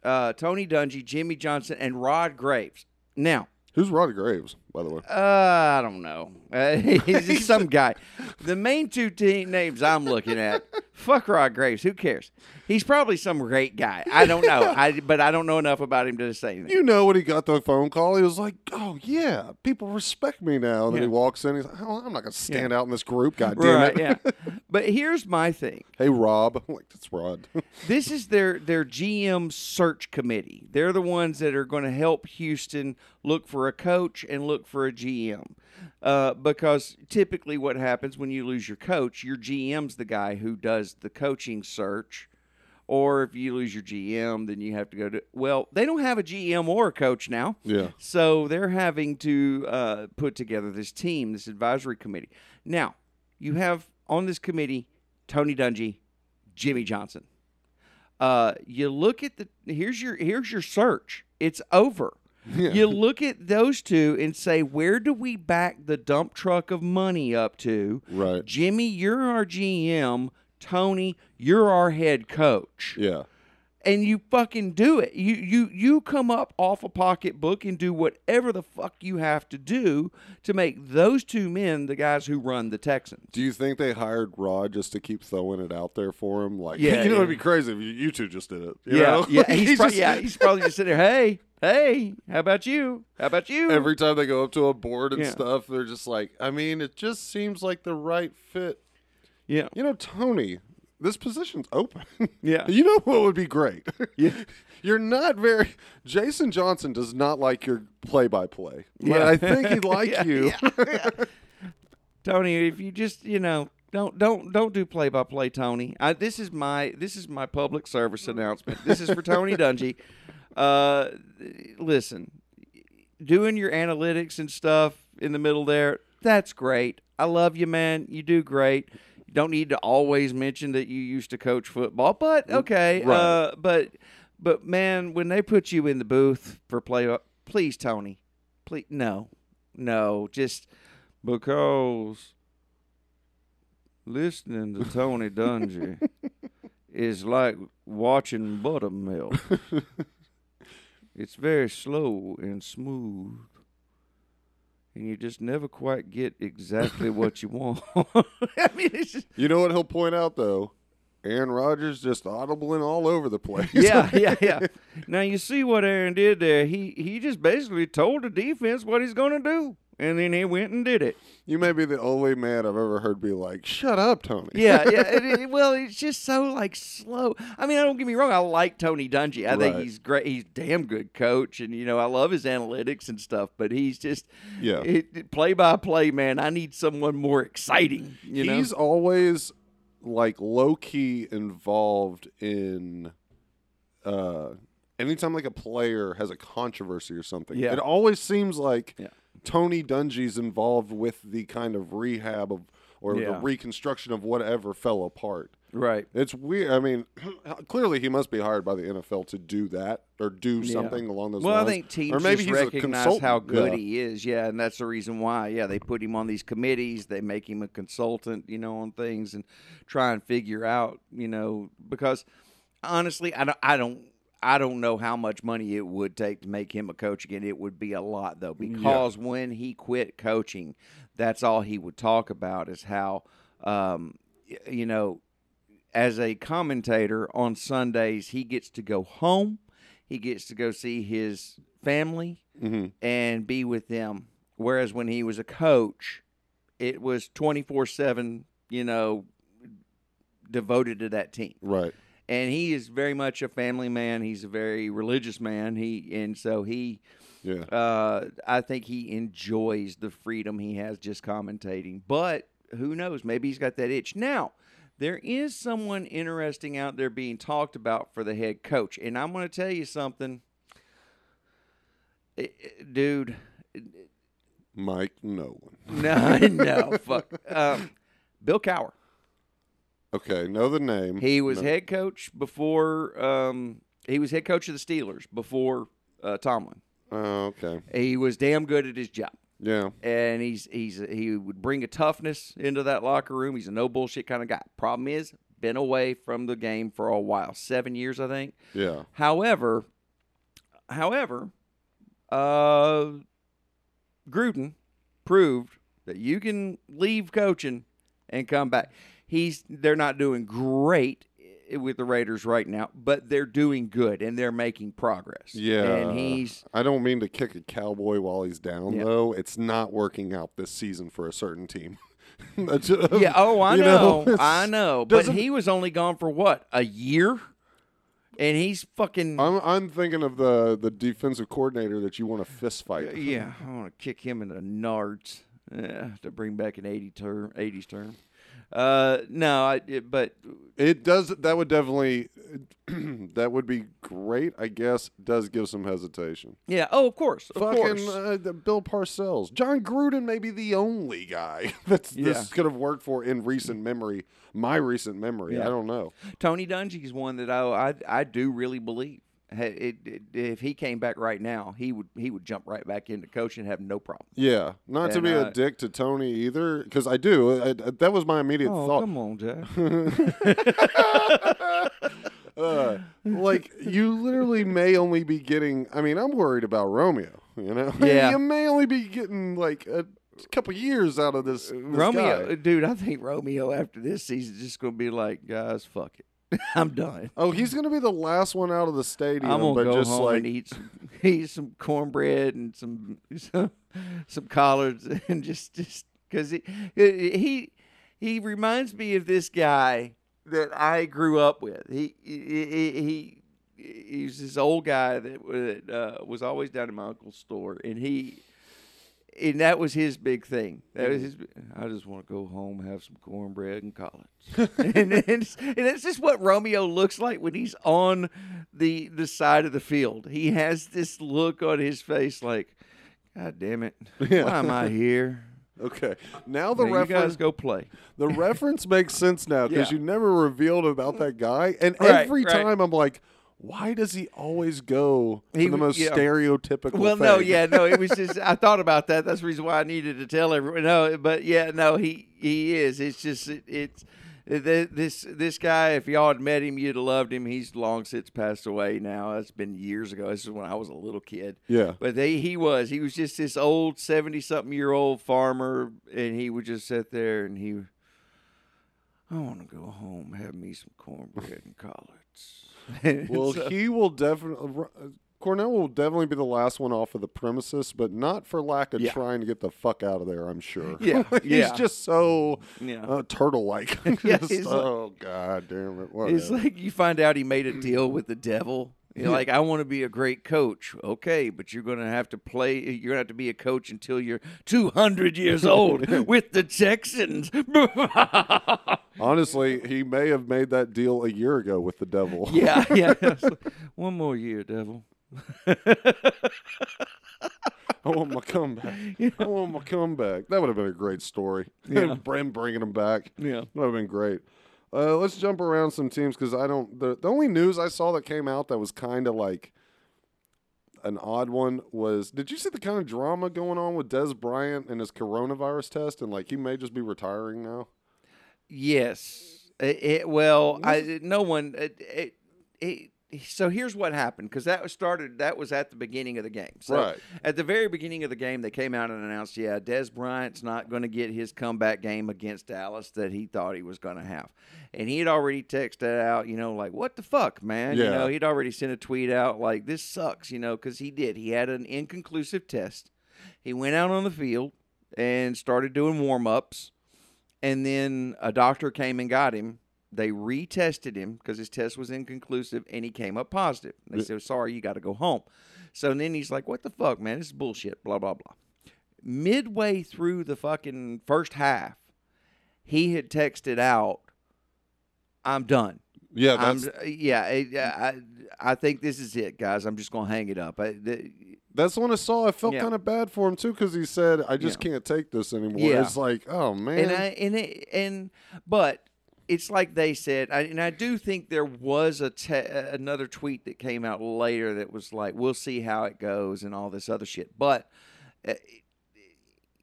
[SPEAKER 1] uh, Tony Dungy, Jimmy Johnson, and Rod Graves. Now,
[SPEAKER 2] Who's Rod Graves, by the way?
[SPEAKER 1] Uh, I don't know. Uh, he's just some guy. The main two team names I'm looking at, fuck Rod Graves. Who cares? He's probably some great guy. I don't know. I but I don't know enough about him to say anything.
[SPEAKER 2] You know, when he got the phone call, he was like, "Oh yeah, people respect me now." And then
[SPEAKER 1] Yeah.
[SPEAKER 2] he walks in. He's like, oh, "I'm not going to stand out in this group." God damn
[SPEAKER 1] Right,
[SPEAKER 2] it!
[SPEAKER 1] yeah. But here's my thing.
[SPEAKER 2] Hey, Rob. I'm like, that's Rod.
[SPEAKER 1] This is their their GM search committee. They're the ones that are going to help Houston look for a coach and look for a GM. Uh, because typically, what happens when you lose your coach, your GM's the guy who does the coaching search. Or if you lose your GM, then you have to go to. Well, they don't have a GM or a coach now.
[SPEAKER 2] yeah.
[SPEAKER 1] So they're having to uh, put together this team, this advisory committee. Now, you have on this committee Tony Dungy, Jimmy Johnson. Uh, you look at the here's your here's your search. It's over. You look at those two and say, where do we back the dump truck of money up to?
[SPEAKER 2] Right.
[SPEAKER 1] Jimmy, you're our GM. Tony, you're our head coach
[SPEAKER 2] Yeah.
[SPEAKER 1] And you fucking do it. You you you come up off a pocketbook and do whatever the fuck you have to do to make those two men the guys who run the Texans.
[SPEAKER 2] Do you think they hired Rod just to keep throwing it out there for him? Like,
[SPEAKER 1] Yeah,
[SPEAKER 2] you know,
[SPEAKER 1] yeah.
[SPEAKER 2] it'd be crazy if you, you two just did it. you
[SPEAKER 1] yeah,
[SPEAKER 2] know?
[SPEAKER 1] yeah, he's, prob-
[SPEAKER 2] just-
[SPEAKER 1] yeah, he's probably just sitting there. Hey, hey, how about you? How about you?
[SPEAKER 2] Every time they go up to a board and
[SPEAKER 1] Yeah.
[SPEAKER 2] stuff, they're just like, I mean, it just seems like the right fit.
[SPEAKER 1] yeah,
[SPEAKER 2] You know, Tony, this position's open.
[SPEAKER 1] Yeah.
[SPEAKER 2] you know what would be great?
[SPEAKER 1] Yeah.
[SPEAKER 2] You're not very. Jason Johnson does not like your play by play. But
[SPEAKER 1] Yeah.
[SPEAKER 2] I think he'd like
[SPEAKER 1] Yeah,
[SPEAKER 2] you.
[SPEAKER 1] Tony, if you just you know don't don't don't do play by play, Tony. I, this is my this is my public service announcement. This is for Tony Dungy. Uh, listen, doing your analytics and stuff in the middle there, that's great. I love you, man. You do great. Don't need to always mention that you used to coach football, but okay.
[SPEAKER 2] Right.
[SPEAKER 1] Uh, but but man, when they put you in the booth for play, please, Tony, please, no, no, just because listening to Tony Dungy is like watching buttermilk. it's very slow and smooth. And you just never quite get exactly what you want. I mean, it's just,
[SPEAKER 2] You know what he'll point out though? Aaron Rodgers just audibling all over the place.
[SPEAKER 1] yeah, yeah, yeah. Now you see what Aaron did there. He he just basically told the defense what he's going to do, and then he went and did it.
[SPEAKER 2] you may be the only man I've ever heard be like, "Shut up, Tony."
[SPEAKER 1] Yeah, yeah. It, it- well, it's just so like slow. I mean, I don't get me wrong. I like Tony Dungy. I think he's great. He's a damn good coach, and you know I love his analytics and stuff. But he's just
[SPEAKER 2] Yeah.
[SPEAKER 1] play by play, man. I need someone more exciting. You know,
[SPEAKER 2] he's always like low key involved in uh anytime like a player has a controversy or something.
[SPEAKER 1] Yeah.
[SPEAKER 2] It always seems like
[SPEAKER 1] Yeah.
[SPEAKER 2] Tony Dungy's involved with the kind of rehab of or the reconstruction of whatever fell apart.
[SPEAKER 1] right.
[SPEAKER 2] It's weird. I mean, clearly he must be hired by the NFL to do that or do
[SPEAKER 1] Yeah.
[SPEAKER 2] something along those
[SPEAKER 1] Well,
[SPEAKER 2] lines.
[SPEAKER 1] Well, I think teams
[SPEAKER 2] or maybe
[SPEAKER 1] just recognize how good
[SPEAKER 2] Yeah.
[SPEAKER 1] he is. Yeah, and that's the reason why. Yeah, they put him on these committees. They make him a consultant, you know, on things and try and figure out, you know, because honestly, I don't, I don't, I don't know how much money it would take to make him a coach again. It would be a lot though, because when he quit coaching, that's all he would talk about is how, um, you know, as a commentator on Sundays, he gets to go home. He gets to go see his family
[SPEAKER 2] Mhm.
[SPEAKER 1] and be with them. Whereas when he was a coach, it was 24 7, you know, devoted to that team.
[SPEAKER 2] Right.
[SPEAKER 1] And he is very much a family man. He's a very religious man. He and so he
[SPEAKER 2] Yeah.
[SPEAKER 1] uh, I think he enjoys the freedom he has just commentating. But who knows? Maybe he's got that itch. Now, there is someone interesting out there being talked about for the head coach. And I'm going to tell you something. Dude,
[SPEAKER 2] Mike Nolan.
[SPEAKER 1] no, no, fuck. Um, Bill Cowher.
[SPEAKER 2] Okay, know the name.
[SPEAKER 1] He was
[SPEAKER 2] No-
[SPEAKER 1] head coach before. Um, he was head coach of the Steelers before uh, Tomlin.
[SPEAKER 2] Oh, okay.
[SPEAKER 1] He was damn good at his job.
[SPEAKER 2] Yeah.
[SPEAKER 1] and he's he's he would bring a toughness into that locker room. He's a no bullshit kind of guy. Problem is, been away from the game for a while, seven years, I think.
[SPEAKER 2] Yeah.
[SPEAKER 1] However, however, uh, Gruden proved that you can leave coaching and come back. He's they're not doing great eh, with the Raiders right now, but they're doing good and they're making progress.
[SPEAKER 2] Yeah.
[SPEAKER 1] and he's
[SPEAKER 2] I don't mean to kick a cowboy while he's down,
[SPEAKER 1] Yeah.
[SPEAKER 2] though. It's not working out this season for a certain team.
[SPEAKER 1] Yeah. Oh, I
[SPEAKER 2] you
[SPEAKER 1] know,
[SPEAKER 2] it's-
[SPEAKER 1] I know. But he was only gone for what a year, and he's fucking.
[SPEAKER 2] I'm, I'm thinking of the, the defensive coordinator that you want to fist fight.
[SPEAKER 1] yeah, I want to kick him in the nards yeah, to bring back an 80 term, 80s term. Uh, no, I, it, but
[SPEAKER 2] It does. That would definitely. that would be great. I guess. Does give some hesitation.
[SPEAKER 1] yeah. Oh, of course, of
[SPEAKER 2] Fucking
[SPEAKER 1] course.
[SPEAKER 2] uh, Bill Parcells, Jon Gruden may be the only guy that's
[SPEAKER 1] Yeah.
[SPEAKER 2] this could have worked for in recent memory. My recent memory.
[SPEAKER 1] Yeah.
[SPEAKER 2] I don't know.
[SPEAKER 1] Tony Dungy is one that I, I I do really believe. It, it, if he came back right now, he would he would jump right back into coaching have no problem.
[SPEAKER 2] Yeah, not to be
[SPEAKER 1] uh,
[SPEAKER 2] a dick to Tony either, because I do. I, I- that was my immediate
[SPEAKER 1] Oh,
[SPEAKER 2] thought.
[SPEAKER 1] come on, Jack.
[SPEAKER 2] Uh, like you literally may only be getting. I mean, I'm worried about Romeo. You know,
[SPEAKER 1] Yeah.
[SPEAKER 2] you may only be getting like a couple years out of this. this
[SPEAKER 1] Romeo,
[SPEAKER 2] guy.
[SPEAKER 1] dude, I think Romeo after this season is just going to be like, guys, fuck it, I'm done.
[SPEAKER 2] Oh, he's gonna be the last one out of the stadium,
[SPEAKER 1] I'm gonna
[SPEAKER 2] but
[SPEAKER 1] go
[SPEAKER 2] just
[SPEAKER 1] home
[SPEAKER 2] like
[SPEAKER 1] and eat some, eat some cornbread and some some, some collards and just just because he he he reminds me of this guy that I grew up with. He he he, he's this old guy that uh, was always down at my uncle's store, and he. And that was his big thing. That was his. I just want to go home, have some cornbread and collards, and, it's, and it's just what Romeo looks like when he's on the the side of the field. He has this look on his face, like, God damn it,
[SPEAKER 2] Yeah.
[SPEAKER 1] why am I here?
[SPEAKER 2] okay. Now the
[SPEAKER 1] Now you guys
[SPEAKER 2] reference
[SPEAKER 1] go play.
[SPEAKER 2] the reference makes sense now because
[SPEAKER 1] Yeah.
[SPEAKER 2] you never revealed about that guy, and
[SPEAKER 1] Right,
[SPEAKER 2] every
[SPEAKER 1] right.
[SPEAKER 2] time I'm like, why does he always go
[SPEAKER 1] He
[SPEAKER 2] the most stereotypical?
[SPEAKER 1] Well, no, yeah, no. It was just I thought about that. That's the reason why I needed to tell everyone. No, but yeah, no, he he is. It's just it, it's uh, th- this this guy. If y'all had met him, you'd have loved him. He's long since passed away now. That's been years ago. This is when I was a little kid.
[SPEAKER 2] Yeah.
[SPEAKER 1] But they, he was he was just this old seventy something year old farmer, and he would just sit there and he. I want to go home, have me some cornbread and collards.
[SPEAKER 2] Well,
[SPEAKER 1] so-
[SPEAKER 2] he will definitely. Crennel will definitely be the last one off of the premises, but not for lack of
[SPEAKER 1] Yeah.
[SPEAKER 2] trying to get the fuck out of there. I'm sure.
[SPEAKER 1] Yeah,
[SPEAKER 2] he's
[SPEAKER 1] yeah.
[SPEAKER 2] just so
[SPEAKER 1] Yeah.
[SPEAKER 2] uh, turtle-like.
[SPEAKER 1] Yeah,
[SPEAKER 2] Just,
[SPEAKER 1] he's like-
[SPEAKER 2] oh god damn it!
[SPEAKER 1] It's like you find out he made a deal with the devil. You're like, I want to be a great coach. Okay, but you're going to have to play. You're going to have to be a coach until you're 200 years old with the Texans.
[SPEAKER 2] Honestly, he may have made that deal a year ago with the devil.
[SPEAKER 1] yeah, yeah. One more year, devil.
[SPEAKER 2] I want my comeback. I want my comeback. That would have been a great story.
[SPEAKER 1] Yeah.
[SPEAKER 2] Bram bringing him back.
[SPEAKER 1] Yeah.
[SPEAKER 2] That would have been great. Uh, let's jump around some teams because I don't. The, the only news I saw that came out that was kind of like an odd one was did you see the kind of drama going on with Dez Bryant and his coronavirus test and like he may just be retiring now?
[SPEAKER 1] Yes. It, it- well, I, no one. It, it, it, so here's what happened because that was started. That was at the beginning of the game. So
[SPEAKER 2] Right.
[SPEAKER 1] At the very beginning of the game, they came out and announced, yeah, Dez Bryant's not going to get his comeback game against Dallas that he thought he was going to have, and he had already texted out, you know, like, what the fuck, man?
[SPEAKER 2] Yeah.
[SPEAKER 1] You know, he'd already sent a tweet out like, this sucks, you know, because he did. He had an inconclusive test. He went out on the field and started doing warm ups and then a doctor came and got him. They retested him because his test was inconclusive, and he came up positive. They
[SPEAKER 2] Yeah.
[SPEAKER 1] said, "Sorry, you got to go home." So then he's like, "What the fuck, man? This is bullshit." Blah blah blah. Midway through the fucking first half, he had texted out, "I'm done.
[SPEAKER 2] Yeah,
[SPEAKER 1] I'm yeah. I, I I think this is it, guys. I'm just gonna hang it up." I, the,
[SPEAKER 2] that's the one I saw. I felt
[SPEAKER 1] Yeah.
[SPEAKER 2] kind of bad for him too because he said, "I just can't take this anymore."
[SPEAKER 1] Yeah.
[SPEAKER 2] It's like, oh man,
[SPEAKER 1] and I and it, and but it's like they said, I, and I do think there was a te- another tweet that came out later that was like, "We'll see how it goes" and all this other shit. But uh,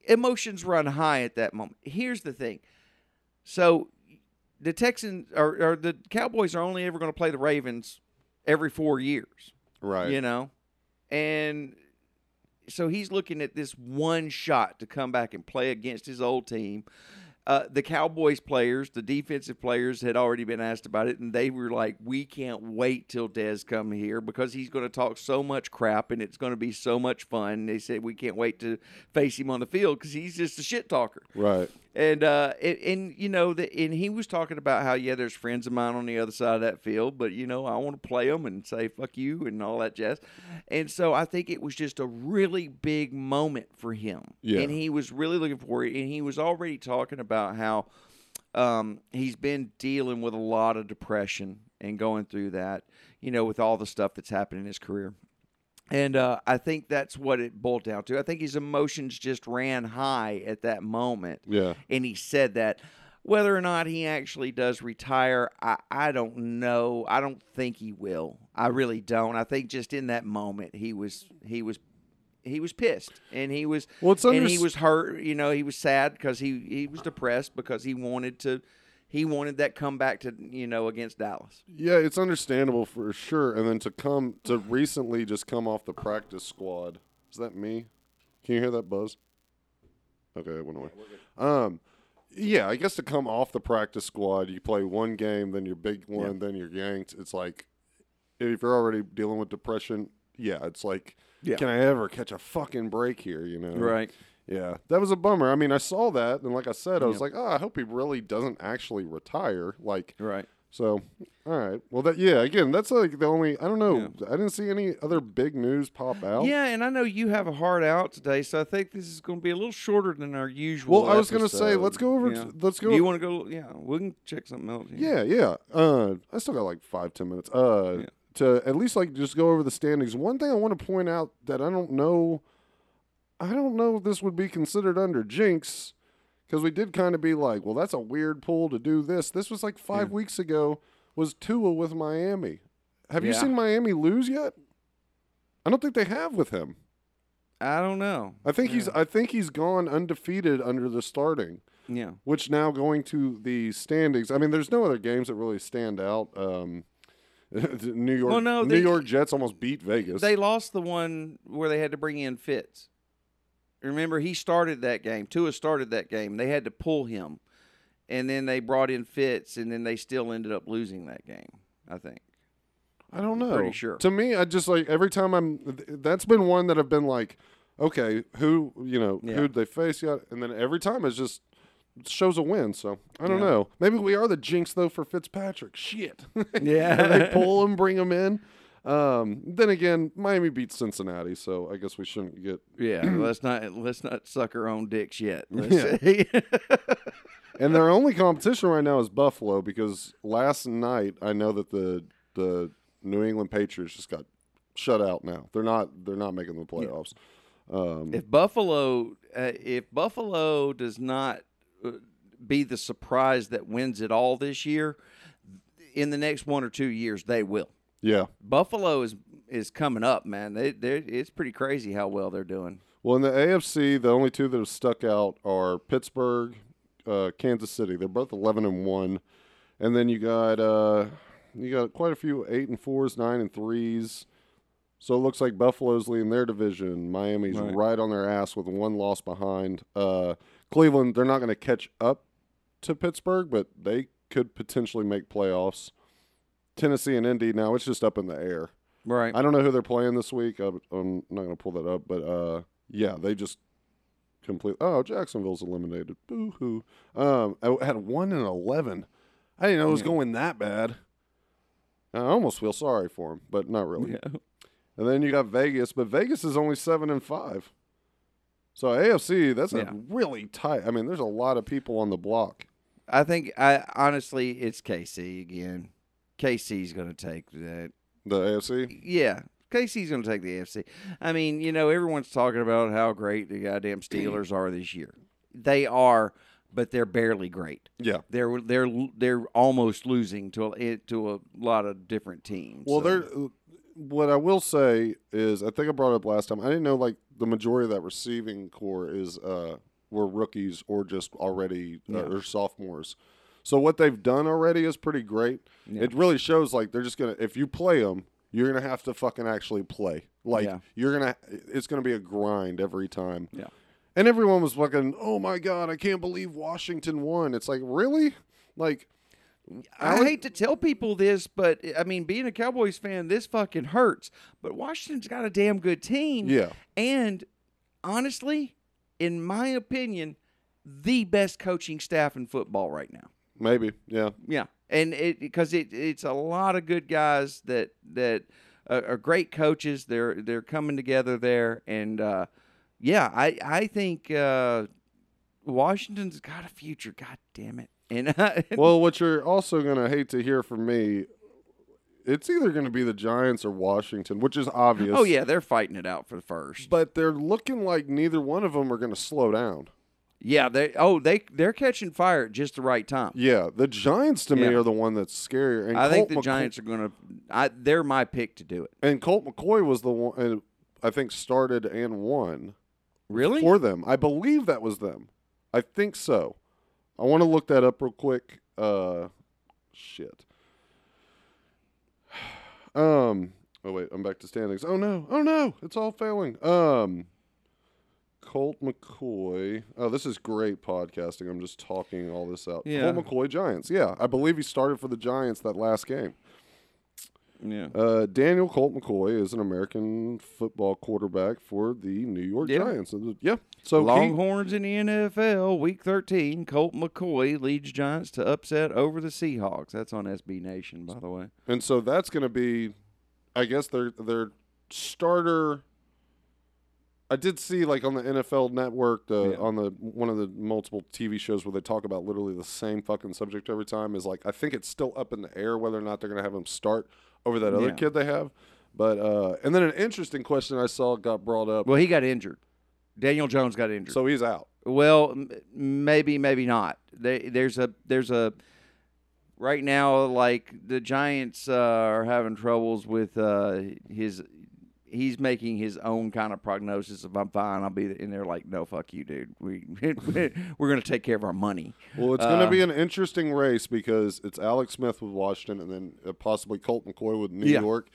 [SPEAKER 1] emotions run high at that moment. Here's the thing: so the Texans or, or the Cowboys are only ever going to play the Ravens every four years
[SPEAKER 2] right?
[SPEAKER 1] you know and so he's looking at this one shot to come back and play against his old team. Uh, the Cowboys players, the defensive players, had already been asked about it, and they were like, "We can't wait till Dez come here because he's going to talk so much crap, and it's going to be so much fun." And they said, "We can't wait to face him on the field because he's just a shit talker."
[SPEAKER 2] Right.
[SPEAKER 1] And uh, and, and you know, that and he was talking about how yeah, there's friends of mine on the other side of that field, but you know, I want to play them and say fuck you and all that jazz. And so I think it was just a really big moment for him.
[SPEAKER 2] Yeah.
[SPEAKER 1] And he was really looking for it, and he was already talking about how um, he's been dealing with a lot of depression and going through that, you know, with all the stuff that's happened in his career. And uh, I think that's what it boiled down to. I think his emotions just ran high at that moment.
[SPEAKER 2] Yeah.
[SPEAKER 1] And he said that. Whether or not he actually does retire, I, I don't know. I don't think he will. I really don't. I think just in that moment he was he was he was pissed and he was
[SPEAKER 2] Well, it's
[SPEAKER 1] and he was hurt. You know, he was sad because he he was depressed because he wanted to he wanted that comeback to you know against Dallas.
[SPEAKER 2] Yeah, it's understandable for sure. And then to come to recently just come off the practice squad. Is that me? Can you hear that buzz? Okay, it went away. Um, yeah, I guess to come off the practice squad, you play one game, then your big one, then you're yanked. It's like if you're already dealing with depression, yeah, it's like,
[SPEAKER 1] Yeah.
[SPEAKER 2] can I ever catch a fucking break here? You know?
[SPEAKER 1] Right.
[SPEAKER 2] Yeah, that was a bummer. I mean, I saw that, and like I said, I was
[SPEAKER 1] Yep.
[SPEAKER 2] like, oh, I hope he really doesn't actually retire. Like,
[SPEAKER 1] Right.
[SPEAKER 2] so, all right. Well, that yeah. Again, that's like the only. I don't know. I didn't see any other big news pop out.
[SPEAKER 1] Yeah, and I know you have a hard out today, so I think this is going to be a little shorter than our usual.
[SPEAKER 2] Well, I was gonna say, let's go over.
[SPEAKER 1] Yeah.
[SPEAKER 2] To, let's go.
[SPEAKER 1] Do you want to go? Yeah, we can check something else.
[SPEAKER 2] yeah, yeah. Uh, I still got like five, ten minutes. Uh,
[SPEAKER 1] Yeah.
[SPEAKER 2] to at least like just go over the standings. One thing I want to point out that I don't know. I don't know if this would be considered under jinx. Because we did kind of be like, well, that's a weird pull to do this. This was like five weeks ago. Was Tua with Miami? Have you seen Miami lose yet? I don't think they have with him.
[SPEAKER 1] I don't know.
[SPEAKER 2] I think he's I think he's gone undefeated under the starting,
[SPEAKER 1] Yeah.
[SPEAKER 2] which now going to the standings. I mean, there's no other games that really stand out. Um, New York,
[SPEAKER 1] Well, no,
[SPEAKER 2] New York Jets almost beat Vegas.
[SPEAKER 1] They lost the one where they had to bring in Fitz. Remember, he started that game. Tua started that game. They had to pull him, and then they brought in Fitz, and then they still ended up losing that game. I think.
[SPEAKER 2] I don't know.
[SPEAKER 1] pretty sure.
[SPEAKER 2] To me, I just like every time I'm. That's been one that I've been like, okay, who you know
[SPEAKER 1] Yeah.
[SPEAKER 2] who'd they face yet? And then every time it's just shows a win. So I don't
[SPEAKER 1] Yeah.
[SPEAKER 2] know. Maybe we are the jinx though for Fitzpatrick. Shit.
[SPEAKER 1] Yeah.
[SPEAKER 2] they pull him, bring him in. Um, then again, Miami beats Cincinnati, so I guess we shouldn't get.
[SPEAKER 1] Yeah, let's not let's not suck our own dicks yet. Let's
[SPEAKER 2] Yeah. And their only competition right now is Buffalo because last night I know that the the New England Patriots just got shut out. Now they're not they're not making the playoffs. Um,
[SPEAKER 1] if Buffalo, uh, if Buffalo does not uh, be the surprise that wins it all this year, in the next one or two years they will.
[SPEAKER 2] Yeah.
[SPEAKER 1] Buffalo is is coming up, man. They they it's pretty crazy how well they're doing.
[SPEAKER 2] Well, in the AFC, the only two that have stuck out are Pittsburgh, uh, Kansas City. They're both eleven and one, and then you got uh, you got quite a few eight and fours, nine and threes. So it looks like Buffalo's leading their division. Miami's
[SPEAKER 1] Right.
[SPEAKER 2] right, on their ass with one loss behind. Uh, Cleveland, they're not going to catch up to Pittsburgh, but they could potentially make playoffs. Tennessee and Indy now it's just up in the air.
[SPEAKER 1] Right.
[SPEAKER 2] I don't know who they're playing this week. I'm, I'm not going to pull that up, but uh, yeah, they just complete. Oh, Jacksonville's eliminated. Boo hoo. Um, I had one and eleven. I didn't know it was going that bad. I almost feel sorry for him, but not really.
[SPEAKER 1] Yeah.
[SPEAKER 2] And then you got Vegas, but Vegas is only seven and five. So AFC, that's
[SPEAKER 1] Yeah.
[SPEAKER 2] a really tight. I mean, there's a lot of people on the block.
[SPEAKER 1] I think I honestly it's KC again. KC's going to take that.
[SPEAKER 2] The AFC.
[SPEAKER 1] Yeah. KC's going to take the AFC. I mean, you know, everyone's talking about how great the goddamn Steelers are this year. They are, but they're barely great.
[SPEAKER 2] Yeah.
[SPEAKER 1] They're they're they're almost losing to a, to a lot of different teams.
[SPEAKER 2] Well,
[SPEAKER 1] so-
[SPEAKER 2] they're. What I will say is, I think I brought it up last time. I didn't know like the majority of that receiving core is uh, were rookies or just already uh,
[SPEAKER 1] Yeah.
[SPEAKER 2] or sophomores. So what they've done already is pretty great.
[SPEAKER 1] Yeah.
[SPEAKER 2] It really shows like they're just gonna if you play them, You're gonna have to fucking actually play. Like
[SPEAKER 1] Yeah.
[SPEAKER 2] you're gonna, it's gonna be a grind every time.
[SPEAKER 1] Yeah.
[SPEAKER 2] And everyone was fucking, oh my god, I can't believe Washington won. It's like really, like,
[SPEAKER 1] I
[SPEAKER 2] Alec-
[SPEAKER 1] hate to tell people this, but I mean, being a Cowboys fan, this fucking hurts. But Washington's got a damn good team.
[SPEAKER 2] Yeah.
[SPEAKER 1] And honestly, in my opinion, the best coaching staff in football right now.
[SPEAKER 2] Maybe, yeah,
[SPEAKER 1] Yeah, and it because it it's a lot of good guys that that uh, are great coaches. They're they're coming together there, and uh, yeah, I I think uh, Washington's got a future. God damn it! And
[SPEAKER 2] well, what you're also going to hate to hear from me, it's either going to be the Giants or Washington, which is obvious.
[SPEAKER 1] oh yeah, they're fighting it out for the first.
[SPEAKER 2] But they're looking like neither one of them are going to slow down.
[SPEAKER 1] Yeah, they oh they they're catching fire at just the right time.
[SPEAKER 2] Yeah, the Giants to me
[SPEAKER 1] Yeah.
[SPEAKER 2] are the one that's scarier. And
[SPEAKER 1] I think the
[SPEAKER 2] Colt McCoy-
[SPEAKER 1] Giants are going to. I they're my pick to do it.
[SPEAKER 2] and Colt McCoy was the one, I think started and won
[SPEAKER 1] Really?
[SPEAKER 2] for them. I believe that was them. I think so. I want to look that up real quick. Uh, shit. Um. Oh wait, I'm back to standings. Oh no! Oh no! It's all failing. Um. Colt McCoy. Oh, this is great podcasting. I'm just talking all this out.
[SPEAKER 1] Yeah.
[SPEAKER 2] Colt McCoy Giants. Yeah, I believe he started for the Giants that last game.
[SPEAKER 1] yeah.
[SPEAKER 2] Uh, Daniel Colt McCoy is an American football quarterback for the New York
[SPEAKER 1] Yeah.
[SPEAKER 2] Giants. Uh, Yeah. So he,
[SPEAKER 1] Longhorns in the NFL, Week 13. Colt McCoy leads Giants to upset over the Seahawks. That's on SB Nation, by the way.
[SPEAKER 2] and so that's going to be, I guess their their starter. I did see like on the NFL Network, the
[SPEAKER 1] Yeah.
[SPEAKER 2] on the one of the multiple TV shows where they talk about literally the same fucking subject every time. Is like I think it's still up in the air whether or not they're going to have him start over that other
[SPEAKER 1] Yeah.
[SPEAKER 2] kid they have. But uh, and then an interesting question I saw got brought up.
[SPEAKER 1] Well, he got injured. Daniel Jones got injured.
[SPEAKER 2] So he's out.
[SPEAKER 1] Well, m- maybe, maybe not. They, there's a there's a right now like the Giants uh, are having troubles with uh, his. He's making his own kind of prognosis. If I'm fine, I'll be in there. Like, no, fuck you, dude. We we're gonna take care of our money.
[SPEAKER 2] Well, it's going to
[SPEAKER 1] Uh,
[SPEAKER 2] be an interesting race because it's Alex Smith with Washington, and then uh, possibly Colt McCoy with New
[SPEAKER 1] Yeah.
[SPEAKER 2] York.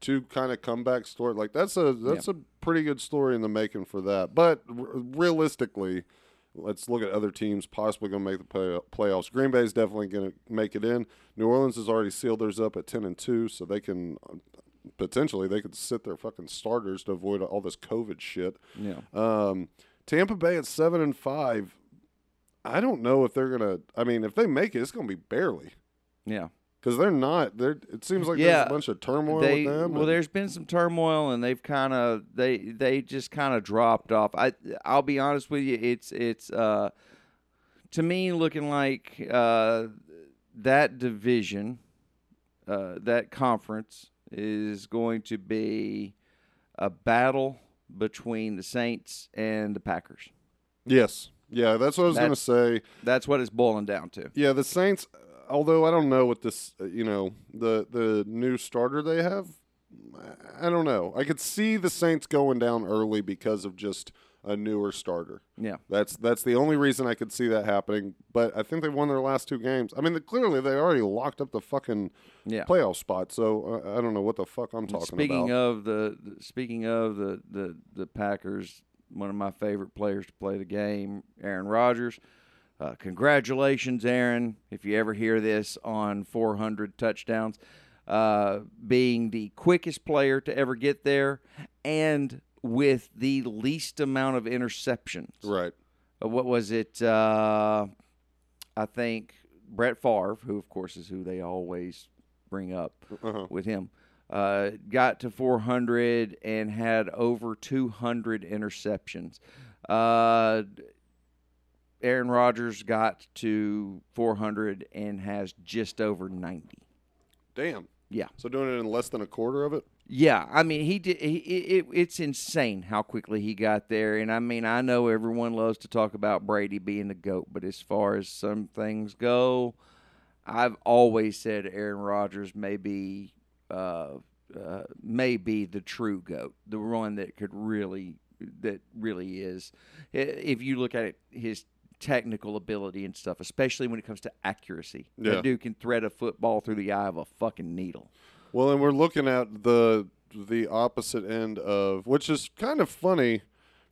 [SPEAKER 2] Two kind of comeback story. Like that's a that's a pretty good story in the making for that. But r- realistically, let's look at other teams possibly going to make the play- playoffs. Green Bay is definitely going to make it in. New Orleans has already sealed theirs up at ten and two, so they can uh, potentially they could sit their fucking starters to avoid all this COVID shit.
[SPEAKER 1] Yeah.
[SPEAKER 2] Um, Tampa Bay at seven and five. I don't know if they're gonna. I mean, if they make it, it's gonna be barely
[SPEAKER 1] Yeah.
[SPEAKER 2] because they're not. They're. It seems like
[SPEAKER 1] Yeah,
[SPEAKER 2] there's a bunch of turmoil
[SPEAKER 1] they
[SPEAKER 2] with them.
[SPEAKER 1] well
[SPEAKER 2] and-
[SPEAKER 1] there's been some turmoil and they've kind of they they just kind of dropped off i i'll be honest with you it's it's uh to me looking like uh that division uh that conference is going to be a battle between the saints and the packers
[SPEAKER 2] yes, yeah, that's what I was gonna say.
[SPEAKER 1] that's what it's boiling down to
[SPEAKER 2] Yeah, the Saints. Although I don't know what this, uh, you know, the the new starter they have. I don't know. I could see the Saints going down early because of just a newer starter.
[SPEAKER 1] yeah
[SPEAKER 2] That's that's the only reason I could see that happening. But I think they won their last two games. I mean, clearly they already locked up the fucking
[SPEAKER 1] yeah
[SPEAKER 2] playoff spot. So uh, I don't know what the fuck I'm talking
[SPEAKER 1] Speaking
[SPEAKER 2] about.
[SPEAKER 1] of the, the speaking of the, the the Packers, one of my favorite players to play the game, Aaron Rodgers. Uh, congratulations, Aaron! If you ever hear this on 400 touchdowns, uh, being the quickest player to ever get there, and with the least amount of interceptions.
[SPEAKER 2] right.
[SPEAKER 1] Uh, what was it? Uh, I think Brett Favre, who of course is who they always bring up
[SPEAKER 2] Uh-huh.
[SPEAKER 1] with him, uh, got to 400 and had over 200 interceptions. Uh, Aaron Rodgers got to 400 and has just over 90.
[SPEAKER 2] Damn.
[SPEAKER 1] Yeah.
[SPEAKER 2] So doing it in less than a quarter of it.
[SPEAKER 1] Yeah, I mean he did. He, it, it's insane how quickly he got there, and I mean I know everyone loves to talk about Brady being the goat, but as far as some things go, I've always said Aaron Rodgers may be, uh, uh, may be the true goat, the one that could really, that really is. If you look at it, his technical ability and stuff, especially when it comes to accuracy,
[SPEAKER 2] Yeah.
[SPEAKER 1] that dude can thread a football through the eye of a fucking needle.
[SPEAKER 2] Well, and we're looking at the the opposite end of which is kind of funny.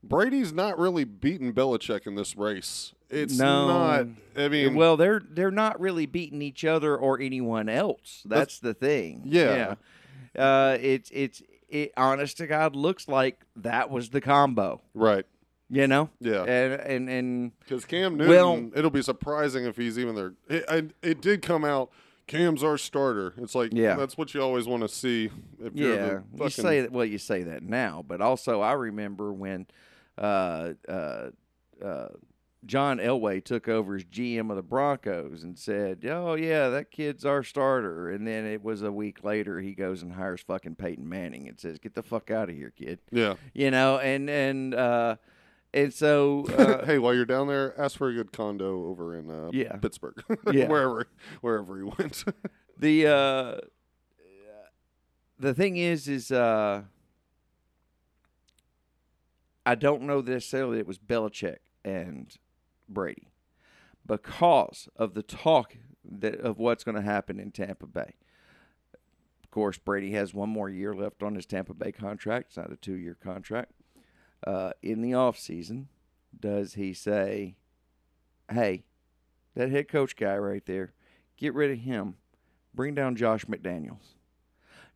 [SPEAKER 2] Brady's not really beating Belichick in this race. It's
[SPEAKER 1] No.
[SPEAKER 2] not. I mean,
[SPEAKER 1] well, they're they're not really beating each other or anyone else. That's, the thing.
[SPEAKER 2] Yeah.
[SPEAKER 1] Yeah. Uh, it's it's it. Honest to God, looks like that was the combo.
[SPEAKER 2] right?
[SPEAKER 1] You know.
[SPEAKER 2] Yeah.
[SPEAKER 1] And and and
[SPEAKER 2] Because Cam Newton,
[SPEAKER 1] Well-
[SPEAKER 2] it'll be surprising if he's even there. It, I, it did come out. Cam's our starter. It's like
[SPEAKER 1] Yeah.
[SPEAKER 2] that's what you always want to see. If you're
[SPEAKER 1] yeah,
[SPEAKER 2] the
[SPEAKER 1] you say that. Well, you say that now, but also I remember when uh, uh, uh, John Elway took over as GM of the Broncos and said, "Oh yeah, that kid's our starter," and then it was a week later he goes and hires fucking Peyton Manning and says, "Get the fuck out of here, kid."
[SPEAKER 2] yeah.
[SPEAKER 1] You know, and and uh, and so uh,
[SPEAKER 2] hey, while you're down there, ask for a good condo over in uh,
[SPEAKER 1] Yeah.
[SPEAKER 2] Pittsburgh,
[SPEAKER 1] Yeah.
[SPEAKER 2] wherever wherever he went.
[SPEAKER 1] the uh the thing is is uh I don't know necessarily it was Belichick and Brady because of the talk that of what's going to happen in Tampa Bay. Of course, Brady has one more year left on his Tampa Bay contract. It's not a two-year contract. Uh, in the offseason, does he say, "Hey, that head coach guy right there, get rid of him bring down Josh McDaniels.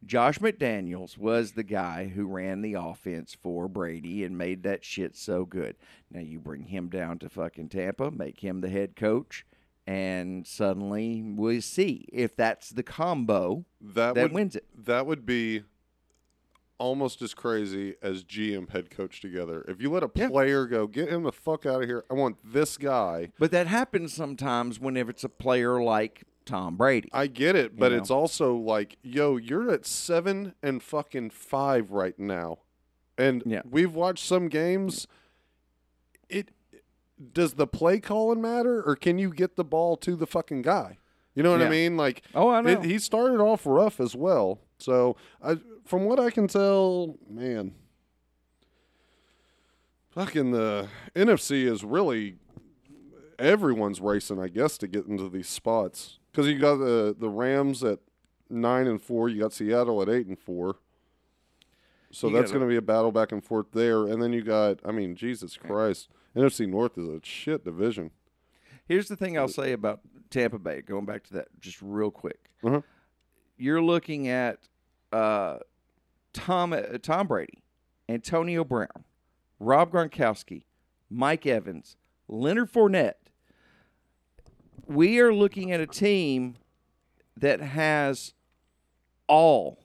[SPEAKER 1] Josh McDaniels was the guy who ran the offense for Brady and made that shit so good. Now you bring him down to fucking Tampa, make him the head coach, and suddenly we see if that's the combo
[SPEAKER 2] that
[SPEAKER 1] that
[SPEAKER 2] would
[SPEAKER 1] wins it.
[SPEAKER 2] that would be almost as crazy as GM head coach together. If you let a
[SPEAKER 1] Yeah.
[SPEAKER 2] player go, get him the fuck out of here. I want this guy.
[SPEAKER 1] But that happens sometimes whenever it's a player like Tom Brady.
[SPEAKER 2] I get it, but
[SPEAKER 1] know?
[SPEAKER 2] it's also like, yo, you're at seven and fucking five right now, and
[SPEAKER 1] Yeah.
[SPEAKER 2] we've watched some games. It does the play calling matter, or can you get the ball to the fucking guy? You know what
[SPEAKER 1] Yeah.
[SPEAKER 2] I mean? Like,
[SPEAKER 1] Oh, I know.
[SPEAKER 2] it- he started off rough as well. So, I, from what I can tell, man, fucking the NFC is really everyone's racing, I guess, to get into these spots because you got the the Rams at nine and four, you got Seattle at eight and four. So
[SPEAKER 1] You
[SPEAKER 2] that's going to be a battle back and forth there, and then you got, I mean, Jesus Christ, NFC North is a shit division.
[SPEAKER 1] Here's the thing I'll say about Tampa Bay. Going back to that just real quick,
[SPEAKER 2] Uh-huh.
[SPEAKER 1] you're looking at uh, Tom uh, Tom Brady, Antonio Brown, Rob Gronkowski, Mike Evans, Leonard Fournette. We are looking at a team that has all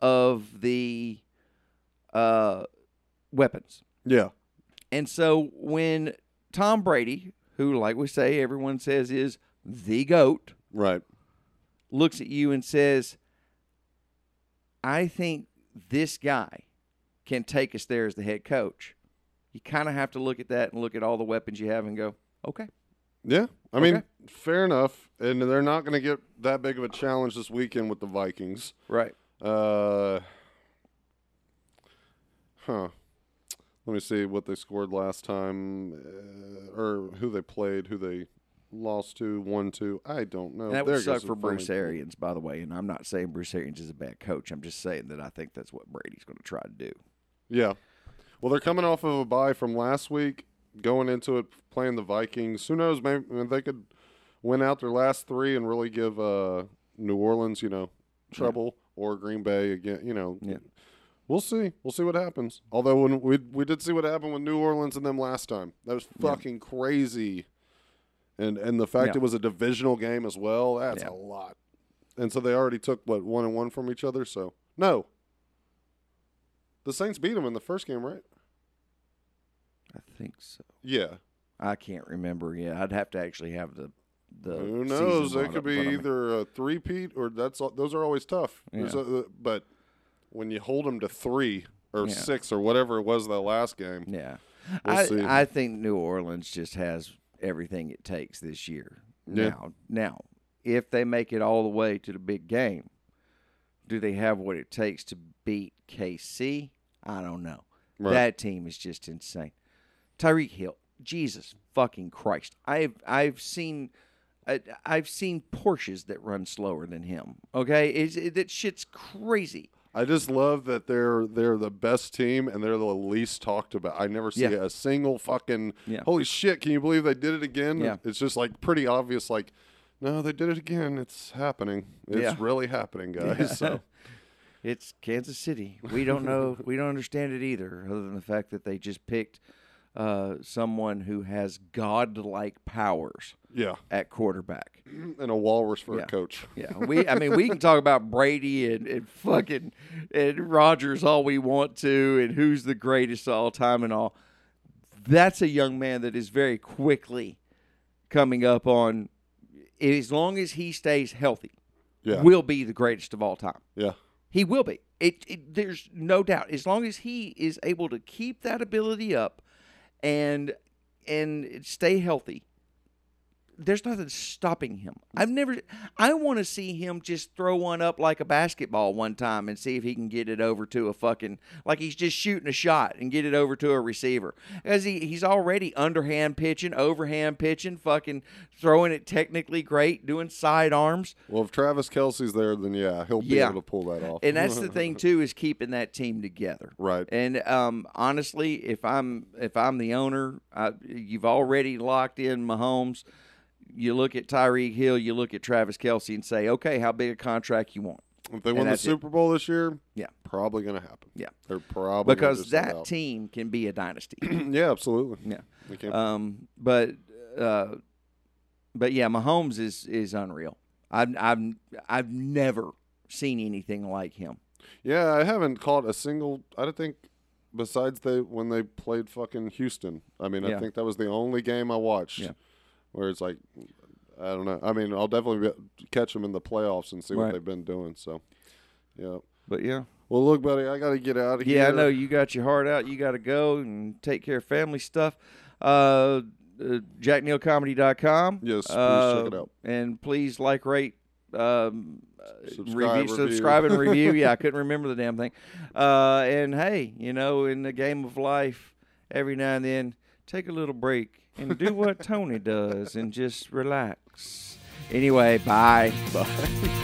[SPEAKER 1] of the uh, weapons.
[SPEAKER 2] Yeah,
[SPEAKER 1] And so when Tom Brady, who, like we say, everyone says is the GOAT,
[SPEAKER 2] right.
[SPEAKER 1] looks at you and says, I think this guy can take us there as the head coach. You kind of have to look at that and look at all the weapons you have and go, okay.
[SPEAKER 2] Yeah, I mean, fair enough. And they're not going to get that big of a challenge this weekend with the Vikings.
[SPEAKER 1] Right.
[SPEAKER 2] Uh, huh. Let me see what they scored last time, uh, or who they played, who they lost to, one to. I don't know.
[SPEAKER 1] And that
[SPEAKER 2] There
[SPEAKER 1] would suck for Bruce Arians, by the way. And I'm not saying Bruce Arians is a bad coach. I'm just saying that I think that's what Brady's going to try to do.
[SPEAKER 2] Yeah. Well, they're coming off of a bye from last week, going into it playing the Vikings. Who knows? Maybe they could win out their last three and really give uh, New Orleans, you know, trouble, or Green Bay again. You know,
[SPEAKER 1] Yeah.
[SPEAKER 2] we'll see. We'll see what happens. Although when we we did see what happened with New Orleans and them last time, that was fucking crazy. And and the fact
[SPEAKER 1] Yeah.
[SPEAKER 2] it was a divisional game as well, that's
[SPEAKER 1] Yeah.
[SPEAKER 2] a lot. And so they already took what one and one from each other. So no, the Saints beat them in the first game, right?
[SPEAKER 1] I think so.
[SPEAKER 2] Yeah.
[SPEAKER 1] I can't remember. Yeah, I'd have to actually have the the.
[SPEAKER 2] Who knows? It could be
[SPEAKER 1] me.
[SPEAKER 2] either a three-peat or that's all, those are always tough.
[SPEAKER 1] Yeah.
[SPEAKER 2] a- but when you hold them to three or
[SPEAKER 1] Yeah.
[SPEAKER 2] six or whatever it was the last game,
[SPEAKER 1] Yeah,
[SPEAKER 2] We'll
[SPEAKER 1] I
[SPEAKER 2] see.
[SPEAKER 1] I think New Orleans just has everything it takes this year.
[SPEAKER 2] Yeah.
[SPEAKER 1] Now, now, if they make it all the way to the big game, do they have what it takes to beat KC? I don't know.
[SPEAKER 2] Right.
[SPEAKER 1] That team is just insane. Tyreek Hill, Jesus fucking Christ! I've I've seen I, I've seen Porsches that run slower than him. Okay, it's, it, that shit's crazy.
[SPEAKER 2] I just love that they're they're the best team and they're the least talked about. I never see
[SPEAKER 1] Yeah.
[SPEAKER 2] a single fucking
[SPEAKER 1] Yeah.
[SPEAKER 2] holy shit. Can you believe they did it again?
[SPEAKER 1] Yeah.
[SPEAKER 2] It's just like pretty obvious. Like, no, they did it again. It's happening. It's really happening, guys. So
[SPEAKER 1] It's Kansas City. We don't know. we don't understand it either, other than the fact that they just picked uh, someone who has godlike powers
[SPEAKER 2] yeah,
[SPEAKER 1] at quarterback.
[SPEAKER 2] and a walrus for
[SPEAKER 1] Yeah.
[SPEAKER 2] a coach.
[SPEAKER 1] Yeah, we. I mean, we can talk about Brady and, and fucking and Rodgers all we want to, and who's the greatest of all time and all. That's a young man that is very quickly coming up on. As long as he stays healthy,
[SPEAKER 2] Yeah,
[SPEAKER 1] will be the greatest of all time.
[SPEAKER 2] yeah,
[SPEAKER 1] He will be. It, it there's no doubt. As long as he is able to keep that ability up and and stay healthy, there's nothing stopping him. I've never I want to see him just throw one up like a basketball one time and see if he can get it over to a fucking like he's just shooting a shot and get it over to a receiver. Cuz he he's already underhand pitching, overhand pitching, fucking throwing it technically great, doing side arms.
[SPEAKER 2] Well, if Travis Kelce's there, then yeah, he'll be
[SPEAKER 1] Yeah.
[SPEAKER 2] able to pull that off.
[SPEAKER 1] and that's the thing too is keeping that team together
[SPEAKER 2] Right.
[SPEAKER 1] and um, honestly if i'm if i'm the owner I, you've already locked in mahomes you look at tyreek hill you look at travis kelce and say okay how big a contract you want
[SPEAKER 2] If they win the. Super Bowl this year,
[SPEAKER 1] Yeah.
[SPEAKER 2] probably going to happen.
[SPEAKER 1] Yeah.
[SPEAKER 2] they're probably gonna
[SPEAKER 1] because that team can be a dynasty
[SPEAKER 2] yeah, absolutely.
[SPEAKER 1] yeah um, but uh, but yeah mahomes is is unreal i've i've i've never seen anything like him
[SPEAKER 2] Yeah, I haven't caught a single. I don't think besides they when they played fucking Houston. I mean,
[SPEAKER 1] Yeah.
[SPEAKER 2] I think that was the only game I watched
[SPEAKER 1] Yeah.
[SPEAKER 2] Where it's like, I don't know. I mean, I'll definitely be, catch them in the playoffs and see what they've been doing. So, yeah.
[SPEAKER 1] but yeah
[SPEAKER 2] Well, look, buddy, I got to get out of here.
[SPEAKER 1] Yeah, I know you got your heart out. You got to go and take care of family stuff. Uh, uh, JackNeilComedy.com.
[SPEAKER 2] Yes, please
[SPEAKER 1] uh,
[SPEAKER 2] check it out.
[SPEAKER 1] And please like, rate, um,
[SPEAKER 2] Subscribe, review.
[SPEAKER 1] subscribe, and review. Yeah, I couldn't remember the damn thing. Uh, and hey, you know, in the game of life, every now and then, take a little break and do what Tony does and just relax. Anyway, bye.
[SPEAKER 2] Bye.